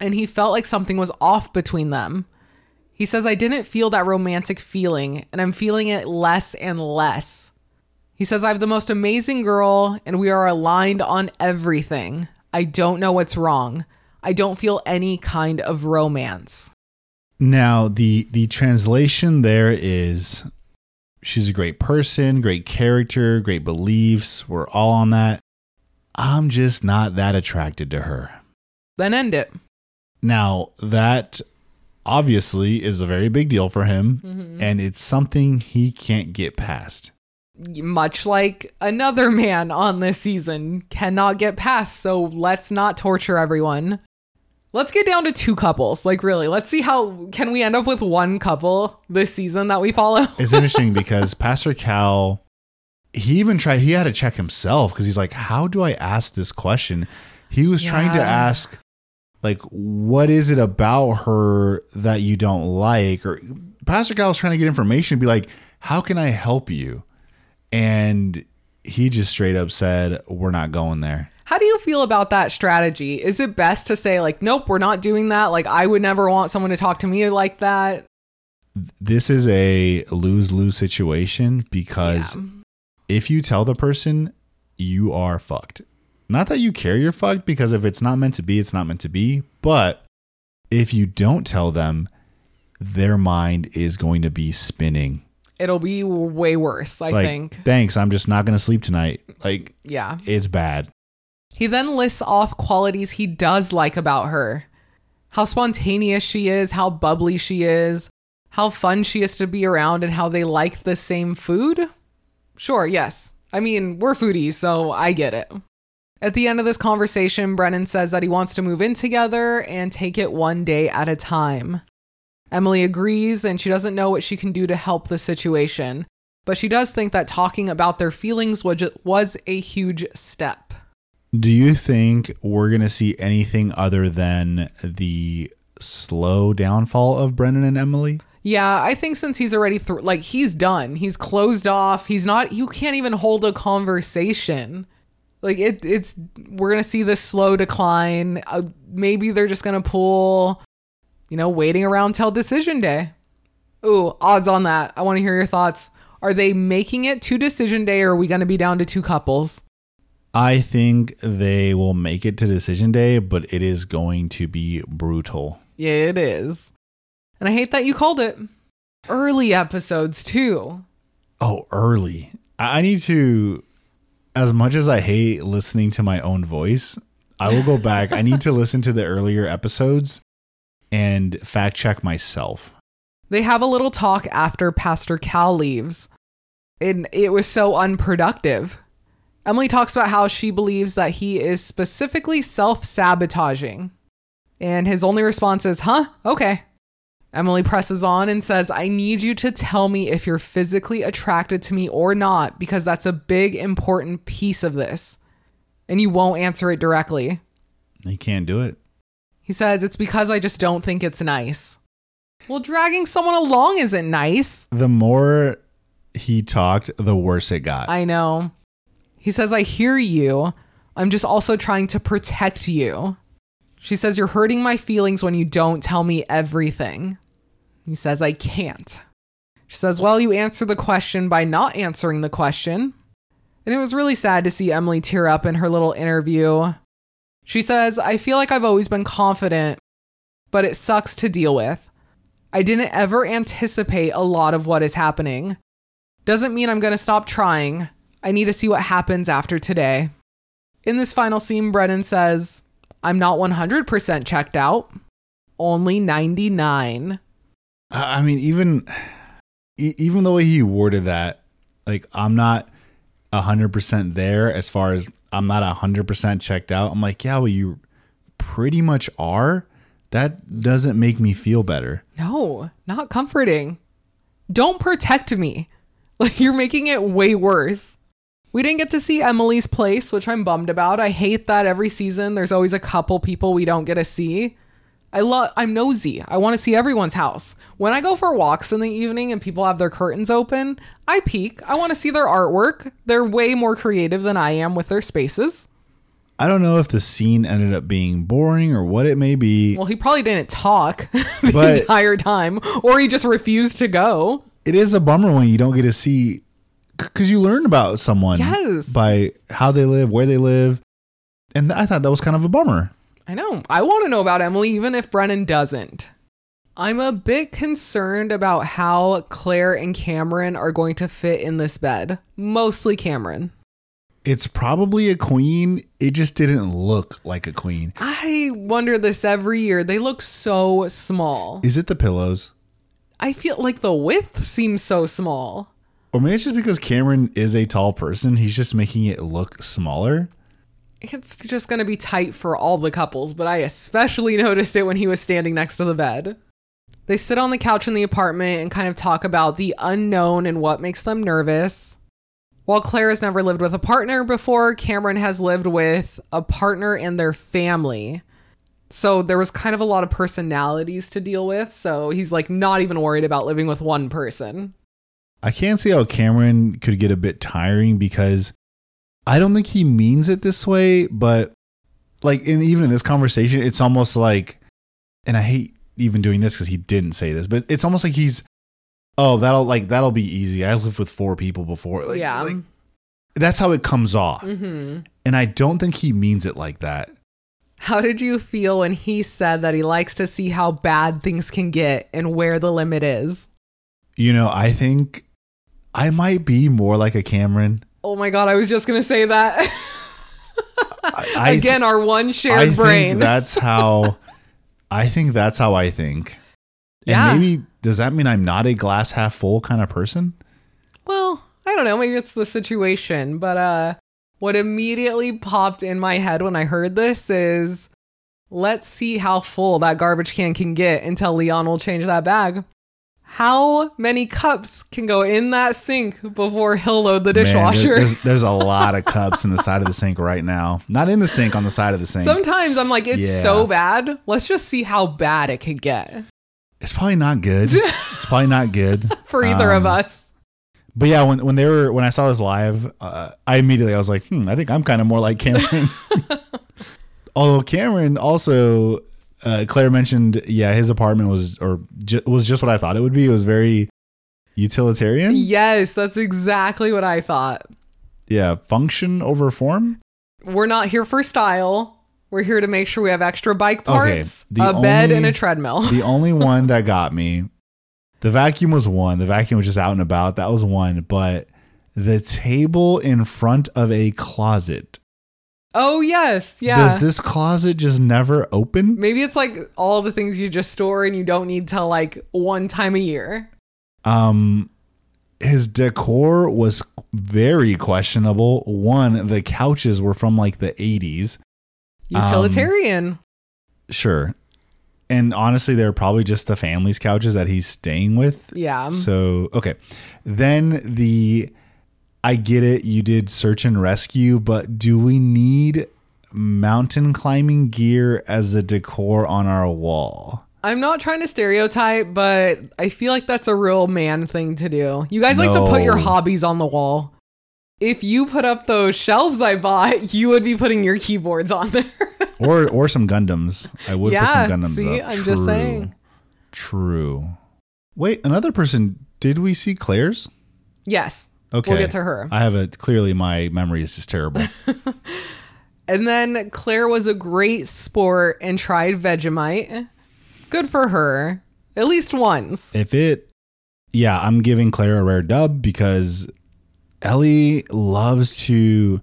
And he felt like something was off between them. He says, I didn't feel that romantic feeling, and I'm feeling it less and less. He says, I have the most amazing girl, and we are aligned on everything. I don't know what's wrong. I don't feel any kind of romance. Now, the the translation there is she's a great person, great character, great beliefs. We're all on that. I'm just not that attracted to her. Then end it. Now, that obviously is a very big deal for him, Mm-hmm. and it's something he can't get past. Much like another man on this season cannot get past, so let's not torture everyone. Let's get down to two couples. Like really, let's see how can we end up with one couple this season that we follow? It's interesting because Pastor Cal, he even tried, he had to check himself because he's like, how do I ask this question? He was trying to ask, like, what is it about her that you don't like? Or Pastor Cal was trying to get information, be like, how can I help you? And he just straight up said, we're not going there. How do you feel about that strategy? Is it best to say like, nope, we're not doing that? Like I would never want someone to talk to me like that. This is a lose lose situation because Yeah. if you tell the person you are fucked. Not that you care you're fucked because if it's not meant to be, it's not meant to be. But if you don't tell them, their mind is going to be spinning. It'll be way worse, I like, think. thanks, I'm just not going to sleep tonight. Like, Yeah. it's bad. He then lists off qualities he does like about her how spontaneous she is, how bubbly she is, how fun she is to be around, and how they like the same food. Sure, yes. I mean, we're foodies, so I get it. At the end of this conversation, Brennan says that he wants to move in together and take it one day at a time. Emily agrees and she doesn't know what she can do to help the situation, but she does think that talking about their feelings was, was a huge step. Do you think we're going to see anything other than the slow downfall of Brennan and Emily? Yeah, I think since he's already through, like he's done, he's closed off. He's not. You can't even hold a conversation. Like it, it's we're gonna see this slow decline. Uh, maybe they're just gonna pull, you know, waiting around till decision day. Ooh, odds on that. I want to hear your thoughts. Are they making it to decision day, or are we gonna be down to two couples? I think they will make it to decision day, but it is going to be brutal. Yeah, it is. And I hate that you called it early episodes too. Oh, early. I I need to, as much as I hate listening to my own voice, I will go back. I need to listen to the earlier episodes and fact check myself. They have a little talk after Pastor Cal leaves. And it was so unproductive. Emily talks about how she believes that he is specifically self sabotaging. And his only response is, huh? Okay. Emily presses on and says, I need you to tell me if you're physically attracted to me or not, because that's a big, important piece of this. And you won't answer it directly. You can't do it. He says, It's because I just don't think it's nice. Well, dragging someone along isn't nice. The more he talked, the worse it got. I know. He says, I hear you. I'm just also trying to protect you. She says, You're hurting my feelings when you don't tell me everything. He says, I can't. She says, Well, you answer the question by not answering the question. And it was really sad to see Emily tear up in her little interview. She says, I feel like I've always been confident, but it sucks to deal with. I didn't ever anticipate a lot of what is happening. Doesn't mean I'm going to stop trying. I need to see what happens after today. In this final scene, Brennan says, I'm not 100% checked out, only 99. I mean, even even the way he worded that, like I'm not hundred percent there as far as I'm not hundred percent checked out. I'm like, yeah, well, you pretty much are. that doesn't make me feel better. No, not comforting. Don't protect me. Like you're making it way worse. We didn't get to see Emily's place, which I'm bummed about. I hate that every season there's always a couple people we don't get to see. I love I'm nosy. I want to see everyone's house. When I go for walks in the evening and people have their curtains open, I peek. I want to see their artwork. They're way more creative than I am with their spaces. I don't know if the scene ended up being boring or what it may be. Well, he probably didn't talk the But- entire time or he just refused to go. it is a bummer when you don't get to see because you learn about someone Yes. by how they live, where they live, and I thought that was kind of a bummer. I know. I want to know about Emily, even if Brennan doesn't. I'm a bit concerned about how Claire and Cameron are going to fit in this bed. Mostly Cameron. It's probably a queen. It just didn't look like a queen. I wonder this every year. They look so small. Is it the pillows? I feel like the width seems so small. Or maybe it's just because Cameron is a tall person. He's just making it look smaller. It's just going to be tight for all the couples, but I especially noticed it when he was standing next to the bed. They sit on the couch in the apartment and kind of talk about the unknown and what makes them nervous. While Claire has never lived with a partner before, Cameron has lived with a partner and their family. So there was kind of a lot of personalities to deal with. So he's like not even worried about living with one person. I can't see how Cameron could get a bit tiring because I don't think he means it this way, but like in even in this conversation, it's almost like and I hate even doing this because he didn't say this, but it's almost like he's oh, that'll like that'll be easy. I lived with four people before. Like, yeah. like, that's how it comes off. hmm And I don't think he means it like that. How did you feel when he said that he likes to see how bad things can get and where the limit is? You know, I think I might be more like a Cameron. Oh my god, I was just gonna say that. I, Again, our one shared I brain. think that's how I think that's how I think. And Yeah. maybe does that mean I'm not a glass half full kind of person? well, I don't know, maybe it's the situation, but uh what immediately popped in my head when I heard this is let's see how full that garbage can can get until Leo will change that bag. How many cups can go in that sink before he'll load the Man, dishwasher? there's, there's a lot of cups in the side of the sink right now. Not in the sink, on the side of the sink. Sometimes I'm like, it's Yeah. so bad. Let's just see how bad it could get it's probably not good. it's probably not good. for either of Um, us. But yeah, when when they were when I saw this live, uh, I immediately I was like, hmm, I think I'm kind of more like Cameron. Although Cameron also, uh, Claire mentioned, yeah, his apartment was or ju- was just what I thought it would be. It was very utilitarian. Yes, that's exactly what I thought. Yeah, function over form. We're not here for style. We're here to make sure we have extra bike parts, the a bed, and a treadmill. The only one that got me, the vacuum was one. The vacuum was just out and about. That was one. But the table in front of a closet. Oh, yes. Yeah. Does this closet just never open? Maybe it's like all the things you just store and you don't need till like one time a year. Um, his decor was very questionable. One, the couches were from like the 80s. Um, Utilitarian. Sure. And honestly, they're probably just the family's couches that he's staying with. yeah. So, okay. Then the I get it, you did search and rescue, but do we need mountain climbing gear as a decor on our wall? I'm not trying to stereotype, but I feel like that's a real man thing to do. You guys like to put your hobbies on the wall. If you put up those shelves I bought, you would be putting your keyboards on there. Or or some Gundams. I would put some Gundams see, up. I'm just saying. True. Wait, another person. Did we see Claire's? yes. Okay. We'll get to her. I have a clearly my memory is just terrible. And then Claire was a great sport and tried Vegemite. Good for her. At least once. if it yeah, I'm giving Claire a rare dub because Ellie loves to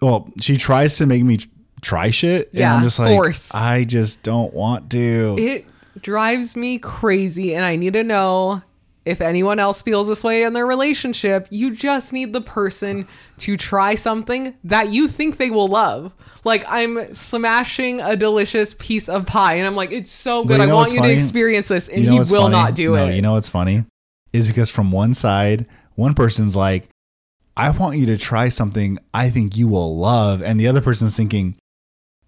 well, she tries to make me try shit. and Yeah, I'm just like force. I just don't want to. It drives me crazy, and I need to know If anyone else feels this way in their relationship, you just need the person to try something that you think they will love. Like I'm smashing a delicious piece of pie and I'm like, it's so good. you I want you funny? to experience this. And You know he will funny? not do No, it. You know what's funny? Is because from one side, one person's like, I want you to try something I think you will love. And the other person's thinking,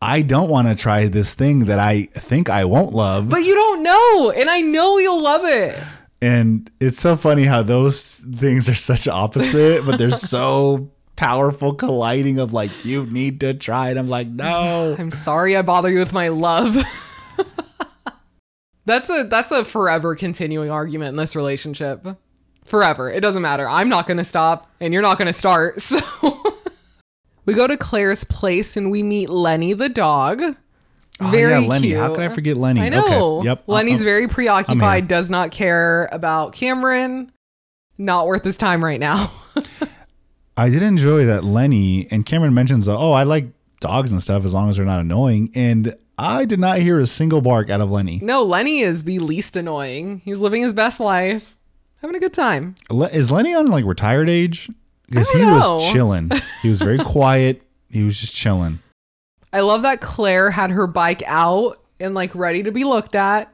I don't want to try this thing that I think I won't love. but you don't know. And I know you'll love it. And it's so funny how those things are such opposite, but they're so powerful colliding of like, you need to try it. I'm like, no. I'm sorry I bother you with my love. that's a that's a forever continuing argument in this relationship. Forever. It doesn't matter. I'm not going to stop and you're not going to start. So we go to Claire's place and we meet Lenny the dog. Oh, Very yeah, Lenny. cute. How could I forget Lenny? I know. Okay. Yep. Lenny's very preoccupied, does not care about Cameron. Not worth his time right now. I did enjoy that Lenny and Cameron mentions, oh, I like dogs and stuff as long as they're not annoying. And I did not hear a single bark out of Lenny. no, Lenny is the least annoying. He's living his best life, having a good time. Is Lenny on like retired age? Because he don't was chilling. He was very quiet. He was just chilling. I love that Claire had her bike out and like ready to be looked at.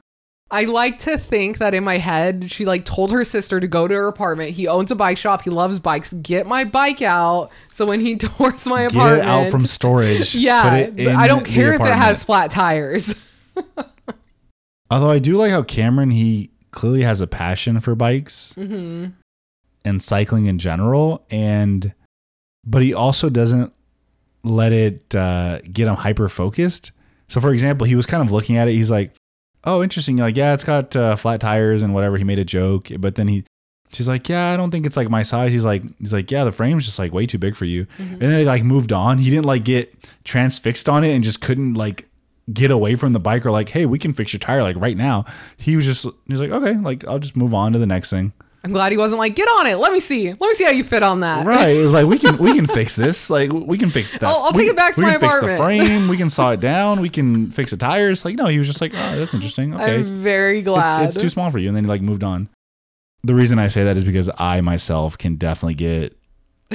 I like to think that in my head, she like told her sister to go to her apartment. He owns a bike shop. He loves bikes. Get my bike out. So when he tours my apartment, Get it out from storage. yeah, Put it but in I don't care if it has flat tires. Although I do like how Cameron he clearly has a passion for bikes hmm and cycling in general, and but he also doesn't let it uh, get him hyper focused. So, for example, he was kind of looking at it. He's like, "Oh, interesting." Like, yeah, it's got uh, flat tires and whatever. He made a joke, but then he, she's like, "Yeah, I don't think it's like my size." He's like, "He's like, yeah, the frame's just like way too big for you." And then they like moved on. He didn't like get transfixed on it and just couldn't like get away from the bike or like, "Hey, we can fix your tire like right now." He was just he was like, "Okay, like I'll just move on to the next thing." I'm glad he wasn't like, get on it. Let me see. Let me see how you fit on that. Right. Like we can we can fix this. Like we can fix that. I'll- I'll We- take it back to we my can fix the frame. We can saw it down. We can fix the tires. Like no, he was just like, oh, that's interesting. Okay, I'm very glad. it's, it's too small for you. And then he like moved on. The reason I say that is because I myself can definitely get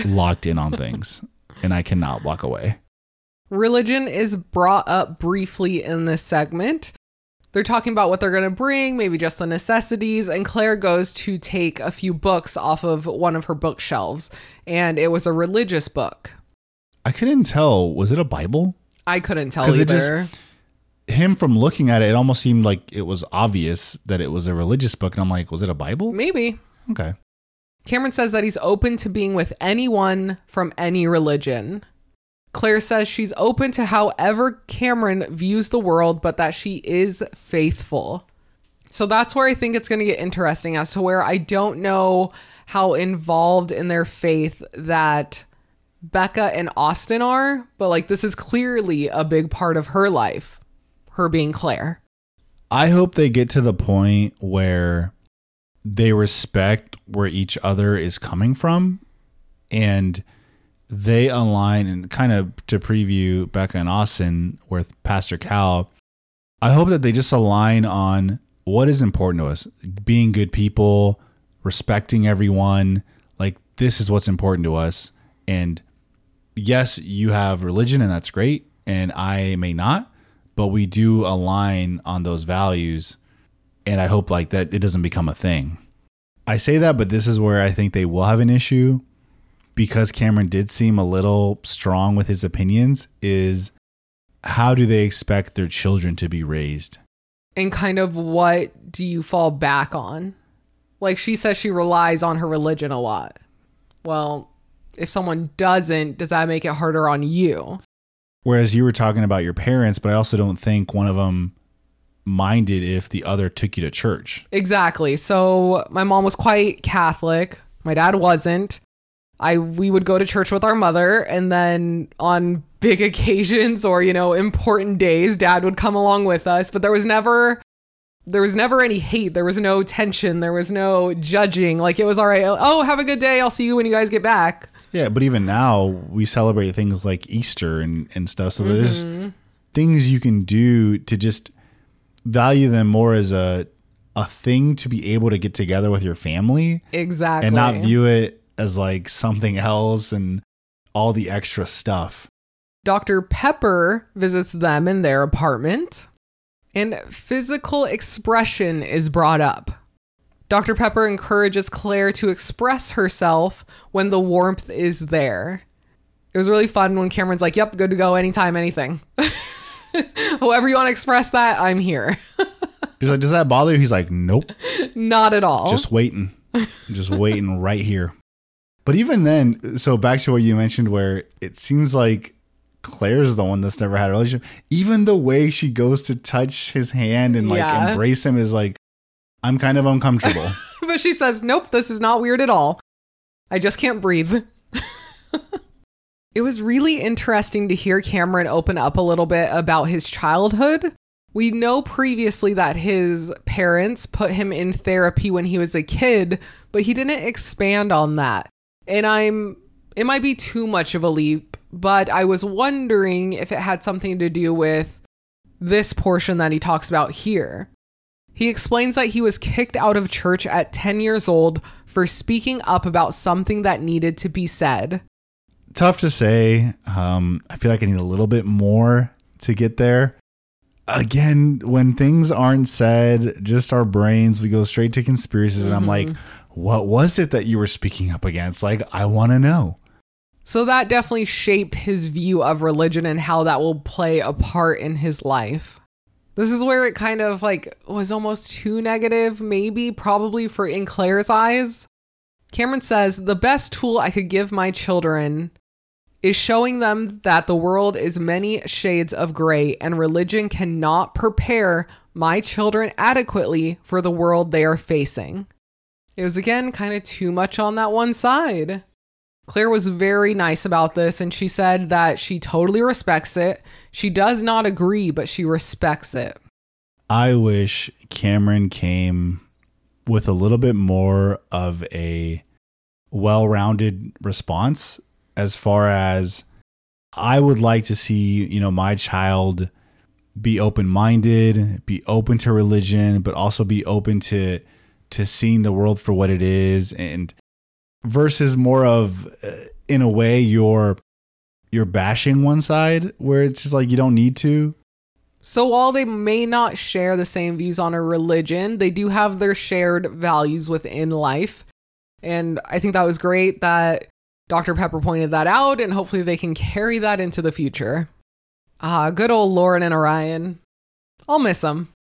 locked in on things, and I cannot walk away. Religion is brought up briefly in this segment. They're talking about what they're going to bring, maybe just the necessities, and Claire goes to take a few books off of one of her bookshelves, and it was a religious book. I couldn't tell. Was it a Bible? I couldn't tell 'Cause it either. just- Him from looking at it, it almost seemed like it was obvious that it was a religious book, and I'm like, was it a Bible? maybe. Okay. Cameron says that he's open to being with anyone from any religion. Claire says she's open to however Cameron views the world, but that she is faithful. So that's where I think it's going to get interesting as to where I don't know how involved in their faith that Becca and Austin are, but like this is clearly a big part of her life, her being Claire. I hope they get to the point where they respect where each other is coming from and they align and kind of to preview Becca and Austin with Pastor Cal. I hope that they just align on what is important to us being good people, respecting everyone. Like, this is what's important to us. And yes, you have religion, and that's great. And I may not, but we do align on those values. And I hope like that it doesn't become a thing. I say that, but this is where I think they will have an issue because Cameron did seem a little strong with his opinions. Is how do they expect their children to be raised? and kind of what do you fall back on? Like she says she relies on her religion a lot. Well, if someone doesn't, does that make it harder on you? Whereas you were talking about your parents, but I also don't think one of them minded if the other took you to church. Exactly. So my mom was quite Catholic. My dad wasn't. I we would go to church with our mother and then on big occasions or you know important days dad would come along with us, but there was never there was never any hate. There was no tension. There was no judging. Like it was all right. Oh, have a good day. I'll see you when you guys get back. Yeah, but even now we celebrate things like Easter and, and stuff. So there's mm-hmm. things you can do to just value them more as a a thing to be able to get together with your family Exactly. and not view it as like something else and all the extra stuff. Dr. Pepper visits them in their apartment, and physical expression is brought up. Dr. Pepper encourages Claire to express herself when the warmth is there. It was really fun when Cameron's like, Yep, good to go anytime, anything. However, you want to express that, I'm here. He's like, does that bother you? He's like, nope, Not at all. just waiting, just waiting right here. But even then, so back to what you mentioned, where it seems like Claire's the one that's never had a relationship. Even the way she goes to touch his hand and like Yeah. embrace him is like, I'm kind of uncomfortable. but she says, Nope, this is not weird at all. I just can't breathe. it was really interesting to hear Cameron open up a little bit about his childhood. We know previously that his parents put him in therapy when he was a kid, but he didn't expand on that. And I'm, it might be too much of a leap, but I was wondering if it had something to do with this portion that he talks about here. He explains that he was kicked out of church at 10 years old for speaking up about something that needed to be said. Tough to say. Um, I feel like I need a little bit more to get there. Again, when things aren't said, just our brains, we go straight to conspiracies. And I'm like, what was it that you were speaking up against? Like, I want to know. So that definitely shaped his view of religion and how that will play a part in his life. This is where it kind of like was almost too negative, maybe, probably for in Claire's eyes. Cameron says the best tool I could give my children is showing them that the world is many shades of gray and religion cannot prepare my children adequately for the world they are facing. It was again kind of too much on that one side. Claire was very nice about this and she said that she totally respects it. She does not agree, but she respects it. I wish Cameron came with a little bit more of a well rounded response as far as I would like to see, you know, my child be open minded, be open to religion, but also be open to to seeing the world for what it is and versus more of uh, in a way you're you're bashing one side where it's just like you don't need to So while they may not share the same views on a religion, they do have their shared values within life. And I think that was great that Dr. Pepper pointed that out, and hopefully they can carry that into the future. Ah, good old Lauren and Orion. I'll miss them.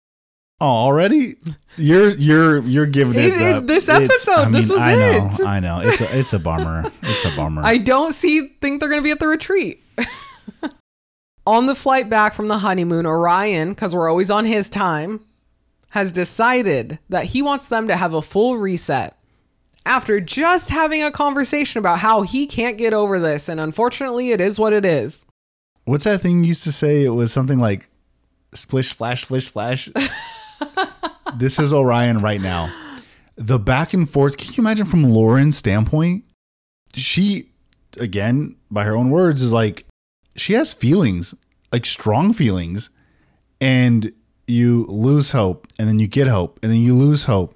Oh, already? You're you're you're giving it, It- this episode, this was I know, it. I know. It's a it's a bummer. It's a bummer. I don't see think they're going to be at the retreat. on the flight back from the honeymoon, Orion, because we're always on his time, has decided that he wants them to have a full reset after just having a conversation about how he can't get over this. And unfortunately, it is what it is. What's that thing you used to say? It was something like splish splash splish splash. this is Orion right now. The back and forth. Can you imagine from Lauren's standpoint? She, again, by her own words, is like she has feelings, like strong feelings, and you lose hope, and then you get hope, and then you lose hope.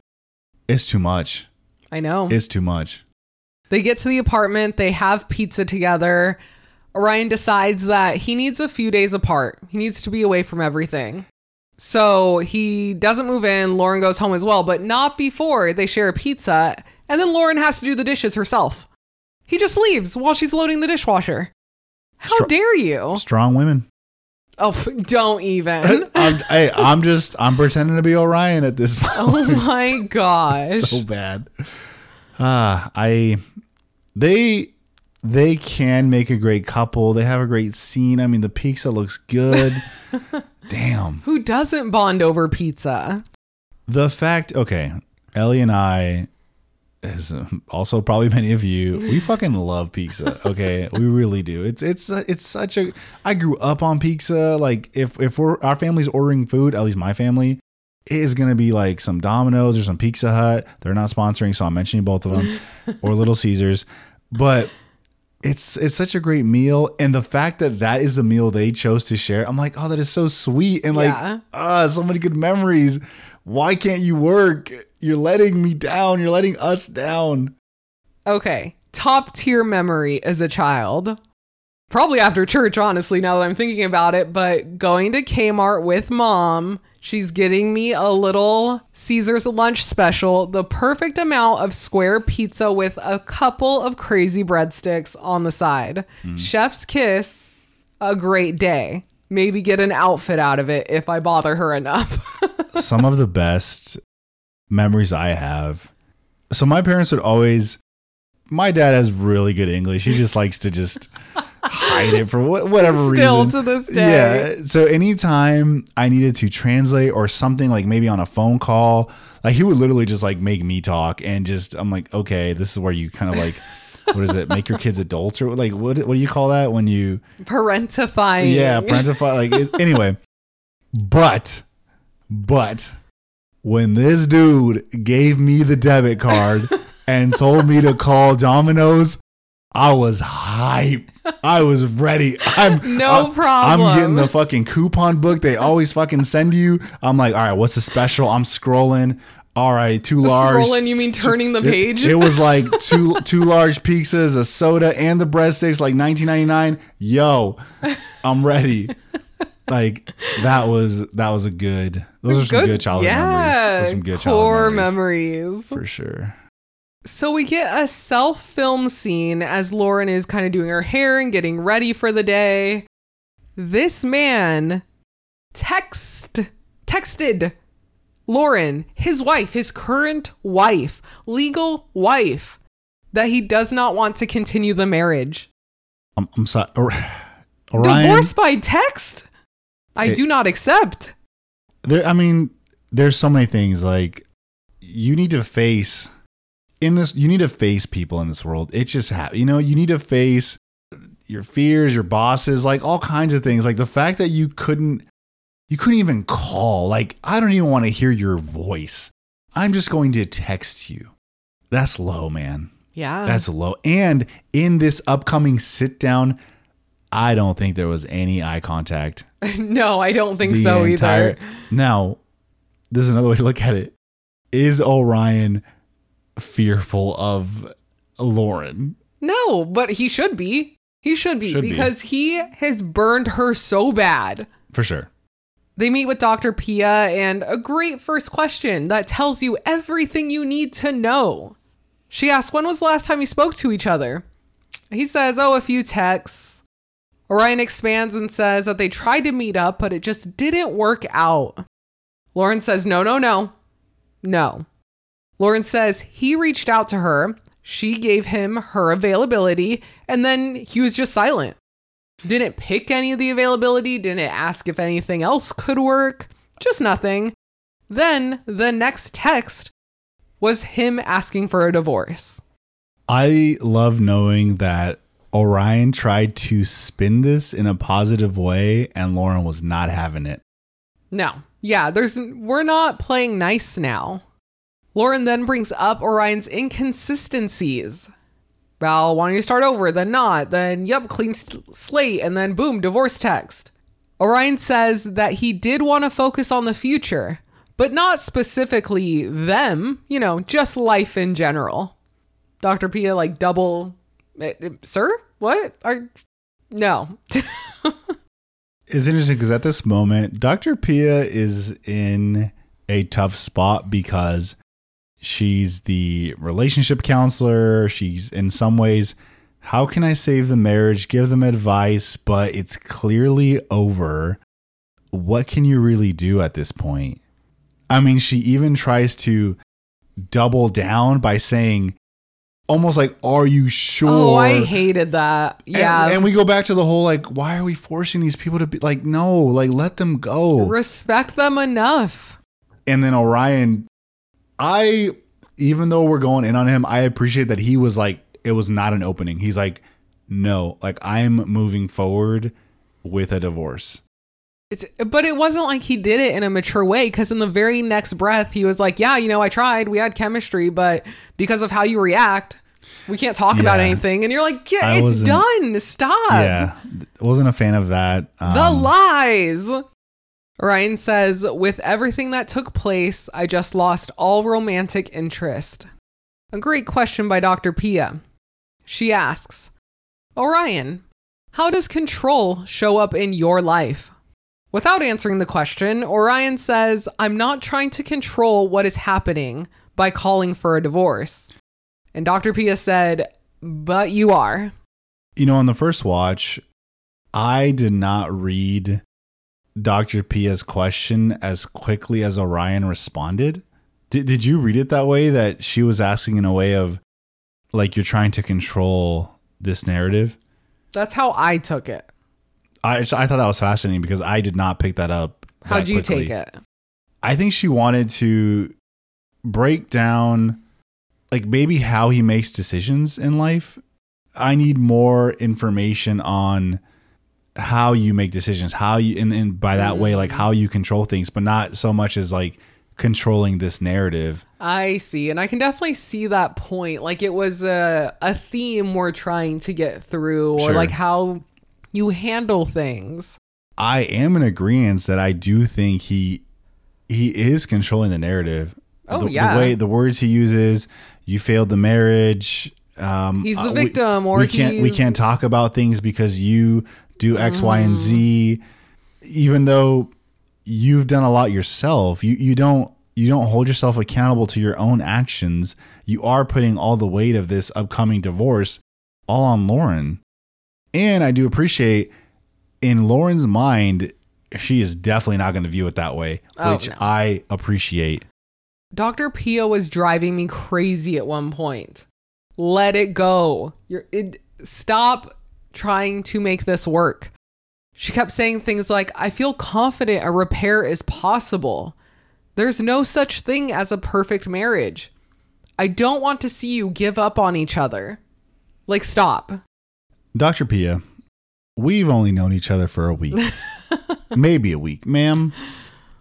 It's too much. I know. It's too much. They get to the apartment, they have pizza together. Orion decides that he needs a few days apart. He needs to be away from everything. So he doesn't move in. Lauren goes home as well, but not before they share a pizza. And then Lauren has to do the dishes herself. He just leaves while she's loading the dishwasher. How Str- dare you? Strong women. Oh, don't even. I'm, hey, I'm just I'm pretending to be Orion at this point. oh my gosh. so bad. Ah, I they they can make a great couple. They have a great scene. I mean, the pizza looks good. Damn. Who doesn't bond over pizza? The fact, okay, Ellie and I, as um, also probably many of you, we fucking love pizza. Okay, we really do. It's it's uh, it's such a. I grew up on pizza. Like if if we're our family's ordering food, at least my family, it is gonna be like some Domino's or some Pizza Hut. They're not sponsoring, so I'm mentioning both of them, or Little Caesars, but. It's it's such a great meal, and the fact that that is the meal they chose to share, I'm like, oh, that is so sweet, and like, Yeah. ah, so many good memories Why can't you work? You're letting me down. You're letting us down. Okay. Top tier memory as a child. Probably after church, honestly, now that I'm thinking about it, but going to Kmart with mom. She's getting me a little Caesar's lunch special, the perfect amount of square pizza with a couple of crazy breadsticks on the side. Hmm. Chef's kiss, a great day. Maybe get an outfit out of it if I bother her enough. Some of the best memories I have. So my parents would always. My dad has really good English. He just likes to just hide it for what, whatever Still reason. to this day. Yeah. So anytime I needed to translate or something like maybe on a phone call, like he would literally just like make me talk and just I'm like, okay, this is where you kind of like what is it? Make your kids adults or like what what do you call that when you Parentifying. yeah, parentify like it, anyway. But but when this dude gave me the debit card and told me to call Domino's, I was hype. I was ready. I'm No I'm- problem. I'm getting the fucking coupon book they always fucking send you. I'm like, all right, what's the special? I'm scrolling. All right, two large. Scrolling, you mean turning the page? It, was like two two large pizzas, a soda, and the breadsticks, like 19.99. Yo, I'm ready. Like that was that was a good. Those are some good, childhood yeah, memories. Those some good childhood core memories, memories. for sure. So we get a self-film scene as Lauren is kind of doing her hair and getting ready for the day. This man text texted Lauren, his wife, his current wife, legal wife, that he does not want to continue the marriage. I'm, I'm sorry. Or- Orion, Divorce by text? I It- do not accept. there. I mean, there's so many things like you need to face in this. You need to face people in this world. It just ha- you know you need to face your fears, your bosses, like all kinds of things. Like the fact that you couldn't, you couldn't even call. Like I don't even want to hear your voice. I'm just going to text you. That's low, man. Yeah. That's low. And in this upcoming sit down, I don't think there was any eye contact. no, I don't think the so entire- either. Now, this is another way to look at it. Is Orion fearful of Lauren? No, but he should be. He should be Should be. because he has burned her so bad. For sure. They meet with Dr. Pia and a great first question that tells you everything you need to know. She asks, When was the last time you spoke to each other? He says, Oh, a few texts. Orion expands and says that they tried to meet up, but it just didn't work out. Lauren says, No, no, no. No. Lauren says he reached out to her. She gave him her availability, and then he was just silent. Didn't pick any of the availability, didn't ask if anything else could work, just nothing. Then the next text was him asking for a divorce. I love knowing that Orion tried to spin this in a positive way and Lauren was not having it. No. Yeah, there's we're not playing nice now. Lauren then brings up Orion's inconsistencies. Well, wanting to start over, then not, then yep, clean slate, and then boom, divorce text. Orion says that he did want to focus on the future, but not specifically them, you know, just life in general. Dr. Pia, like, double, eh, eh, sir? What? Are, no. It's interesting because at this moment, Dr. Pia is in a tough spot because she's the relationship counselor. She's in some ways, how can I save the marriage, give them advice, but it's clearly over. What can you really do at this point? I mean, she even tries to double down by saying, almost like, Are you sure? oh, I hated that. And- Yeah. And, we go back to the whole like, why are we forcing these people to be like, no, like let them go. Respect them enough. And then Orion, I, even though we're going in on him, I appreciate that he was like, it was not an opening. He's like, no, like I'm moving forward with a divorce. It's, but it wasn't like he did it in a mature way because in the very next breath, he was like, Yeah, you know, I tried. We had chemistry, but because of how you react, we can't talk about anything. And you're like, Yeah, I it's done. Stop. yeah, wasn't a fan of that. The Um, lies. Ryan says, With everything that took place, I just lost all romantic interest. A great question by Dr. Pia. She asks, Orion, how does control show up in your life? Without answering the question, Orion says, I'm not trying to control what is happening by calling for a divorce. And Dr. Pia said, But you are. You know, on the first watch, I did not read Dr. Pia's question as quickly as Orion responded. Did, did you read it that way? That she was asking in a way of like you're trying to control this narrative? That's how I took it. I, I thought that was fascinating because I did not pick that up. How'd you quickly. take it? I think she wanted to break down like maybe how he makes decisions in life. I need more information on how you make decisions, how you and, and by that way like how you control things, but not so much as like controlling this narrative. I see. And I can definitely see that point. Like it was a, a theme we're trying to get through, or Sure. like how you handle things. I am in agreement that I do think he he is controlling the narrative. Oh, the, yeah. the way the words he uses, you failed the marriage. Um, He's the uh, we- victim, or we can't we Mm-hmm. can't talk about things because you do X, Y, and Z. Even though you've done a lot yourself, you you don't you don't hold yourself accountable to your own actions. You are putting all the weight of this upcoming divorce all on Lauren. And I do appreciate in Lauren's mind, she is definitely not going to view it that way, Oh, which no. I appreciate. Dr. Pia was driving me crazy at one point. Let it go. You're it, stop trying to make this work. She kept saying things like, I feel confident a repair is possible. There's no such thing as a perfect marriage. I don't want to see you give up on each other. Like, stop. Dr. Pia, we've only known each other for a week, maybe a week. Ma'am,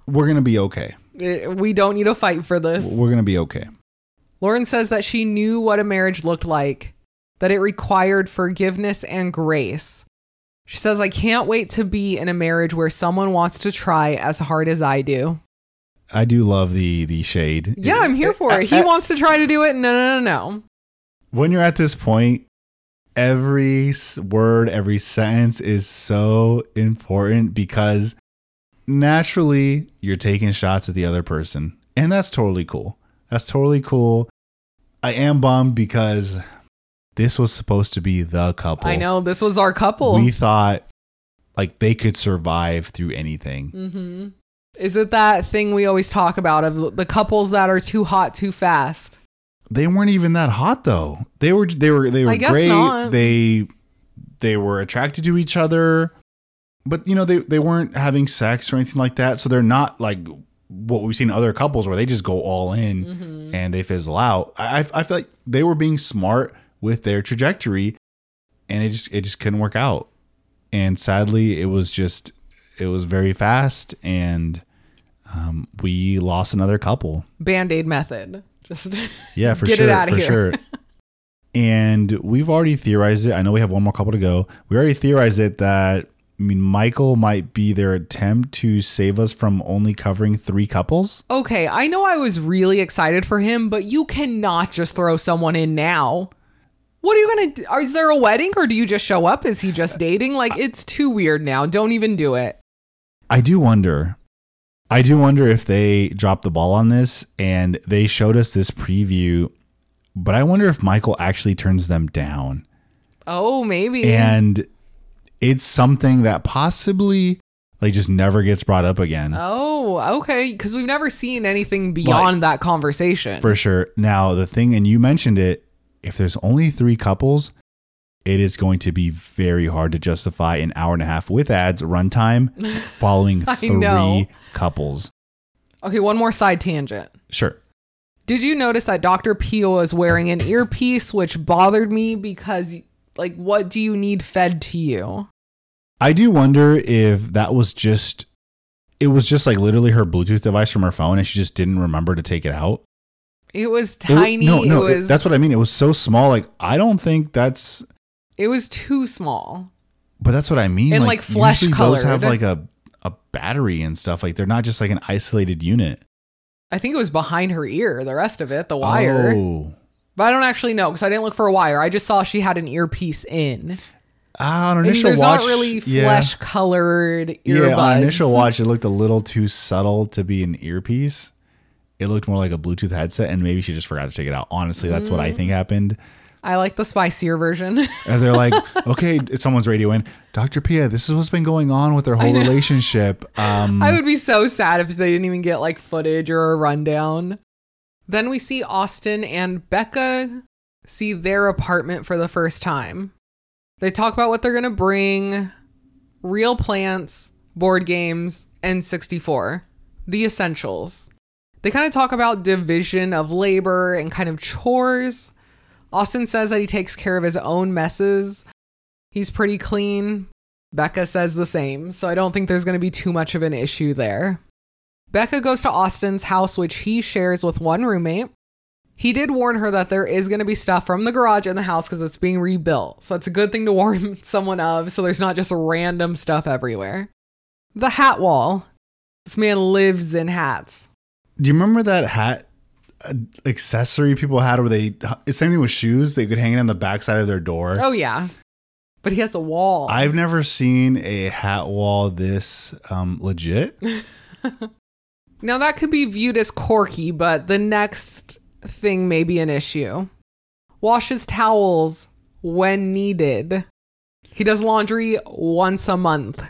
we're going to be okay. Eh, We don't need to fight for this. We're going to be okay. Lauren says that she knew what a marriage looked like, that it required forgiveness and grace. She says, I can't wait to be in a marriage where someone wants to try as hard as I do. I do love the the shade. Yeah, I'm here for it. He wants to try to do it. No, no, no, no. when you're at this point, every word, every sentence is so important because naturally you're taking shots at the other person. And that's totally cool. That's totally cool. I am bummed because this was supposed to be the couple. I know this was our couple. We thought like they could survive through anything. hmm Is it that thing we always talk about of the couples that are too hot too fast? They weren't even that hot though. They were they were they were great. not. They they were attracted to each other. But you know, they they weren't having sex or anything like that. So they're not like what we've seen other couples where they just go all in Mm-hmm. and they fizzle out. I I feel like they were being smart with their trajectory and it just it just couldn't work out. And sadly, it was just it was very fast and um, we lost another couple. Band aid method. Just Yeah, for Get it sure. for here. sure. and we've already theorized it. I know we have one more couple to go. We already theorized it that I mean Michael might be their attempt to save us from only covering three couples. Okay, I know I was really excited for him, but you cannot just throw someone in now. What are you gonna do? Is there a wedding or do you just show up? Is he just dating? Like, it's too weird now. Don't even do it. I do wonder. I do wonder if they dropped the ball on this and they showed us this preview, but I wonder if Michael actually turns them down. Oh, maybe. And it's something that possibly like just never gets brought up again. oh, okay. Because we've never seen anything beyond that conversation. For sure. Now, the thing, and you mentioned it, if there's only three couples, it is going to be very hard to justify an hour and a half with ads runtime following three know. couples. okay, one more side tangent. Sure. Did you notice that Dr. Pia was wearing an earpiece, which bothered me because, like, what do you need fed to you? I do wonder if that was just, it was just like literally her Bluetooth device from her phone and she just didn't remember to take it out. It was It tiny. no, no, it it- that's what I mean. It was so small. Like, I don't think that's, It was too small. but that's what I mean. And, like, flesh usually those have like a, a battery and stuff. Like they're not just like an isolated unit. I think it was behind her ear, the rest of it, the wire. Oh. But I don't actually know because I didn't look for a wire. I just saw she had an earpiece in. Ah, on And initial there's watch, not really yeah. flesh colored earbuds. Yeah, on initial watch, it looked a little too subtle to be an earpiece. It looked more like a Bluetooth headset, and maybe she just forgot to take it out. Honestly, that's what I think Mm. happened. I like the spicier version. And they're like, okay, someone's radio in. Dr. Pia, this is what's been going on with their whole relationship. Um, I would be so sad if they didn't even get like footage or a rundown. Then we see Austin and Becca see their apartment for the first time. They talk about what they're going to bring real plants, board games, and 64, the essentials. They kind of talk about division of labor and kind of chores. Austin says that he takes care of his own messes. He's pretty clean. Becca says the same, so I don't think there's going to be too much of an issue there. Becca goes to Austin's house, which he shares with one roommate. He did warn her that there is going to be stuff from the garage in the house because it's being rebuilt. So it's a good thing to warn someone of so there's not just random stuff everywhere. The hat wall. This man lives in hats. Do you remember that hat uh, accessory people had where they, it's same thing with shoes, they could hang it on the backside of their door? Oh, yeah. But he has a wall. I've never seen a hat wall this um, legit. Now, that could be viewed as quirky, but the next thing may be an issue. Washes towels when needed. He does laundry once a month.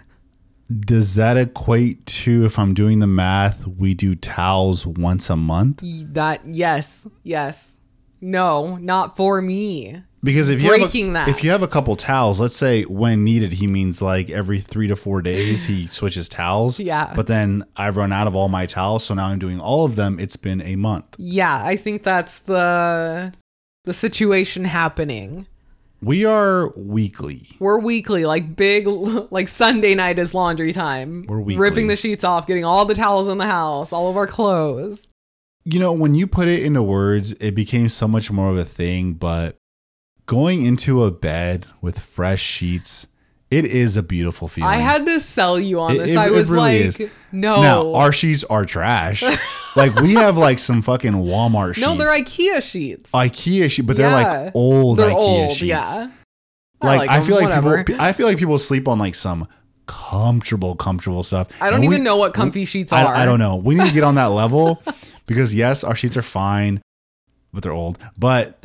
Does that equate to if I'm doing the math, we do towels once a month? That, yes, yes. No, not for me. Because if you Breaking have a, that. if you have a couple towels, let's say when needed, he means like every three to four days he switches towels. Yeah. But then I've run out of all my towels, so now I'm doing all of them. It's been a month. Yeah, I think that's the the situation happening. We are weekly. We're weekly, like big, like Sunday night is laundry time. We're weekly. ripping the sheets off, getting all the towels in the house, all of our clothes. You know, when you put it into words, it became so much more of a thing, but going into a bed with fresh sheets, it is a beautiful feeling. I had to sell you on It- this. it- I was really like, is. no, Now, our sheets are trash. like we have like some fucking Walmart sheets. no, they're IKEA sheets. IKEA sheets, but they're like old they're IKEA old, sheets. yeah. Like, I, them, feel like whatever. people I feel like people sleep on like some comfortable comfortable stuff. I don't And we- even know what comfy sheets I, are. I don't know. We need to get on that level because yes, our sheets are fine, but they're old. But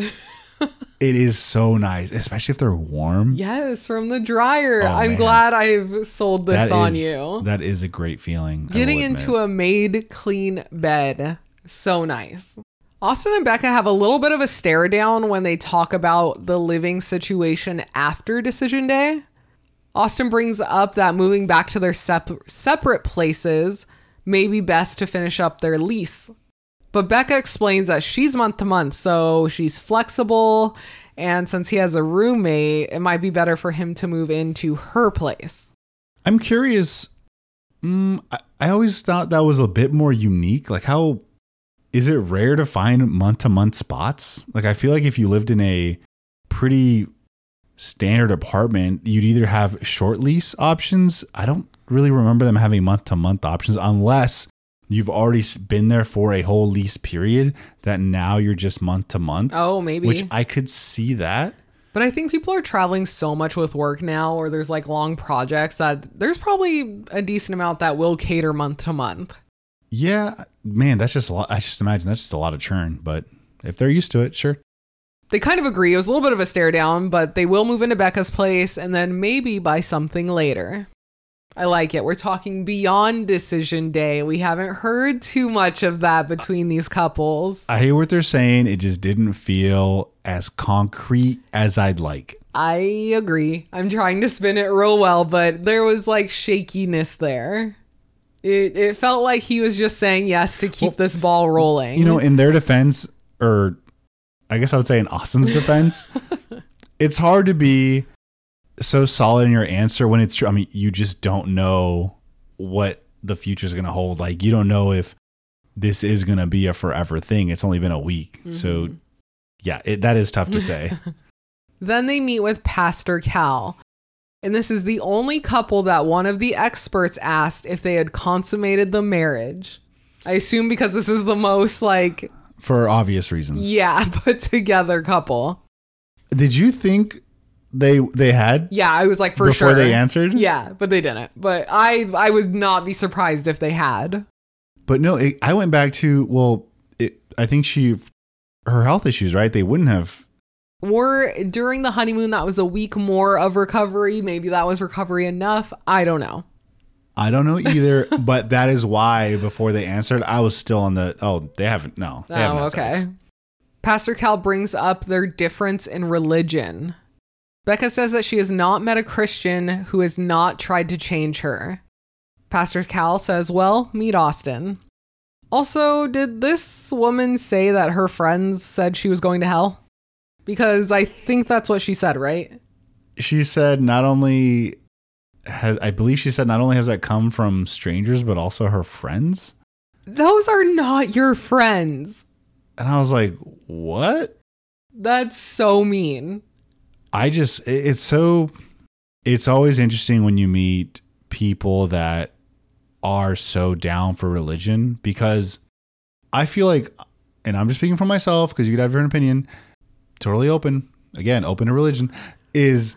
it is so nice, especially if they're warm. Yes, from the dryer. Oh, I'm man. glad I've sold this That on is- you. That is a great feeling. Getting into a made clean bed. So nice. Austin and Becca have a little bit of a stare down when they talk about the living situation after decision day. Austin brings up that moving back to their sep- separate places may be best to finish up their lease. But Becca explains that she's month to month, so she's flexible. And since he has a roommate, it might be better for him to move into her place. I'm curious. Mm, I, I always thought that was a bit more unique. Like, how is it rare to find month to month spots? Like, I feel like if you lived in a pretty standard apartment, you'd either have short lease options. I don't really remember them having month to month options unless you've already been there for a whole lease period that now you're just month to month. Oh, maybe. Which I could see that. But I think people are traveling so much with work now, or there's like long projects that there's probably a decent amount that will cater month to month. Yeah, man, that's just a lot. I just imagine that's just a lot of churn. But if they're used to it, sure. They kind of agree. It was a little bit of a stare down, but they will move into Becca's place and then maybe buy something later. I like it. We're talking beyond decision day. We haven't heard too much of that between these couples. I hear what they're saying. It just didn't feel as concrete as I'd like. I agree. I'm trying to spin it real well, but there was like shakiness there. It, it felt like he was just saying yes to keep this ball rolling. You know, in their defense, or I guess I would say in Austin's defense, it's hard to be so solid in your answer when it's true. I mean, you just don't know what the future is going to hold. Like, you don't know if this is going to be a forever thing. It's only been a week. So, mm-hmm. yeah, it, that is tough to say. Then they meet with Pastor Cal. And this is the only couple that one of the experts asked if they had consummated the marriage. I assume because this is the most like For obvious reasons. yeah, put together couple. Did you think they they had Yeah, I was like for sure. before sure. they answered? Yeah, but they didn't. But I I would not be surprised if they had. But no, it, I went back to well, it, I think she her health issues, right? They wouldn't have. Or during the honeymoon that was a week more of recovery. Maybe that was recovery enough. I don't know. I don't know either, but that is why before they answered, I was still on the oh they haven't no. They haven't Oh, sex. okay. Pastor Cal brings up their difference in religion. Becca says that she has not met a Christian who has not tried to change her. Pastor Cal says, Well, meet Austin. Also, did this woman say that her friends said she was going to hell? Because I think that's what she said, right? She said not only has I believe she said not only has that come from strangers but also her friends. Those are not your friends. And I was like, "What?" That's so mean. I just it's so it's always interesting when you meet people that are so down for religion because I feel like and I'm just speaking for myself because you could have your own opinion totally open again open to religion is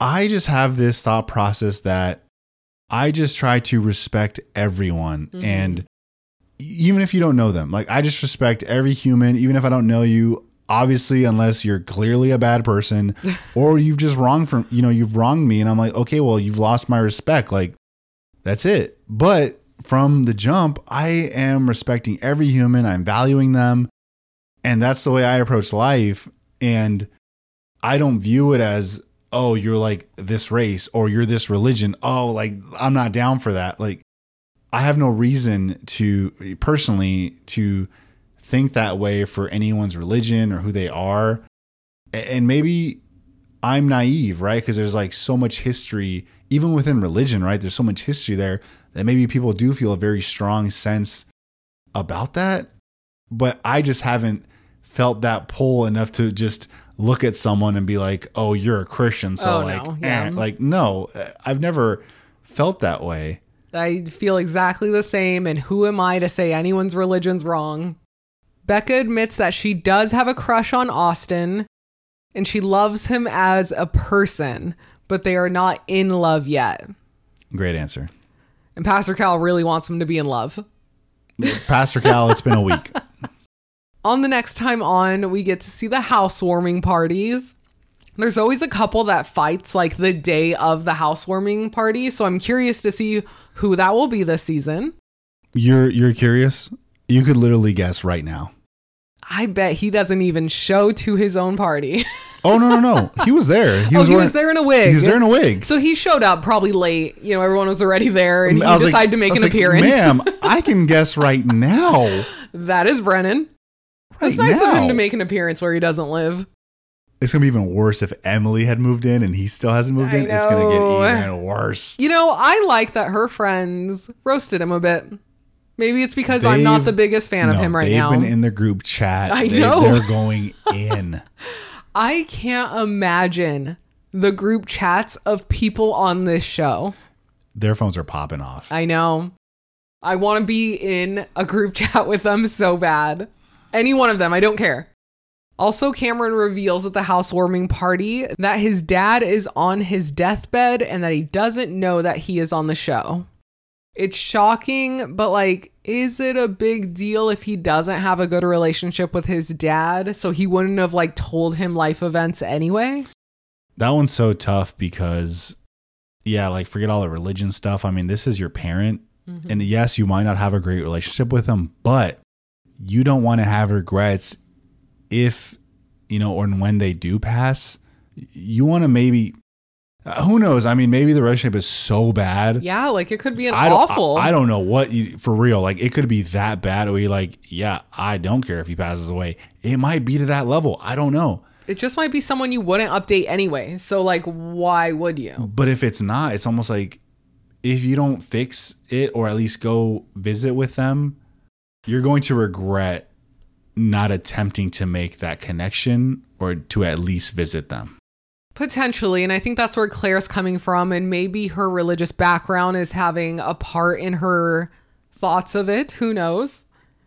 I just have this thought process that I just try to respect everyone Mhm. and even if you don't know them like I just respect every human even if I don't know you obviously unless you're clearly a bad person or you've just wronged from you know you've wronged me and i'm like okay well you've lost my respect. Like that's it. But from the jump i am respecting every human. I'm valuing them. And that's the way i approach life. And i don't view it as oh you're like this race or you're this religion. Oh like i'm not down for that. Like i have no reason to personally to think that way for anyone's religion or who they are. And maybe I'm naive, right? Because there's like so much history, even within religion, right? There's so much history there that maybe people do feel a very strong sense about that. But I just haven't felt that pull enough to just look at someone and be like, oh, you're a Christian. So, Oh, like, no. eh. Yeah. like, no, I've never felt that way. I feel exactly the same, and who am I to say anyone's religion's wrong? Becca admits that she does have a crush on Austin, and she loves him as a person, but they are not in love yet. Great answer. And Pastor Cal really wants him to be in love. Pastor Cal, it's been a week. On the next time on, we get to see the housewarming parties. There's always a couple that fights like the day of the housewarming party, so I'm curious to see who that will be this season. You're you're curious? You could literally guess right now. I bet he doesn't even show to his own party. Oh no no no! He was there. He oh, was he wearing, was there in a wig. He was there in a wig. So he showed up probably late. You know, everyone was already there, and um, he I was like- decided to make an like, appearance. Ma'am, I can guess right now. that is Brennan. Right It's nice of him to make an appearance where he doesn't live. It's gonna be even worse if Emily had moved in and he still hasn't moved I in. It's gonna get even worse. You know, I like that her friends roasted him a bit. Maybe it's because I'm not the biggest fan of No, him right now. they've now. been in the group chat. I They- know. they're going in. I can't imagine the group chats of people on this show. Their phones are popping off. I know. I want to be in a group chat with them so bad. Any one of them, I don't care. Also, Cameron reveals at the housewarming party that his dad is on his deathbed and that he doesn't know that he is on the show. It's shocking, but like, is it a big deal if he doesn't have a good relationship with his dad? So he wouldn't have like told him life events anyway? That one's so tough because, yeah, like forget all the religion stuff. I mean, this is your parent. Mm-hmm. And yes, you might not have a great relationship with them, but you don't want to have regrets if, you know, or when they do pass. You want to maybe, uh, who knows? I mean, maybe the relationship is so bad. Yeah, like it could be an I don't, awful. I, I don't know what you, for real. Like it could be that bad where you're like, yeah, I don't care if he passes away. It might be to that level. I don't know. It just might be someone you wouldn't update anyway. So like why would you? But if it's not, it's almost like if you don't fix it or at least go visit with them, you're going to regret not attempting to make that connection or to at least visit them. Potentially. And I think that's where Claire's coming from. And maybe her religious background is having a part in her thoughts of it. Who knows?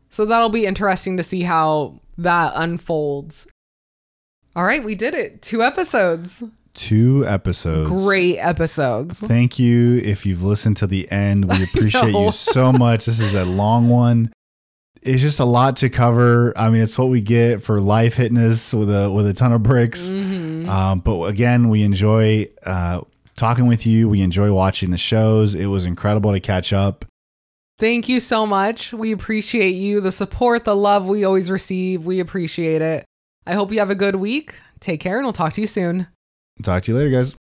So that'll be interesting to see how that unfolds. All right, we did it. Two episodes. Two episodes. Great episodes. Thank you if you've listened to the end. We appreciate you so much. This is a long one. It's just a lot to cover. I mean, it's what we get for life hitting us with a with a ton of bricks. Mm-hmm. Um, but again, we enjoy uh, talking with you. We enjoy watching the shows. It was incredible to catch up. Thank you so much. We appreciate you, the support, the love we always receive. We appreciate it. I hope you have a good week. Take care, and we'll talk to you soon. Talk to you later, guys.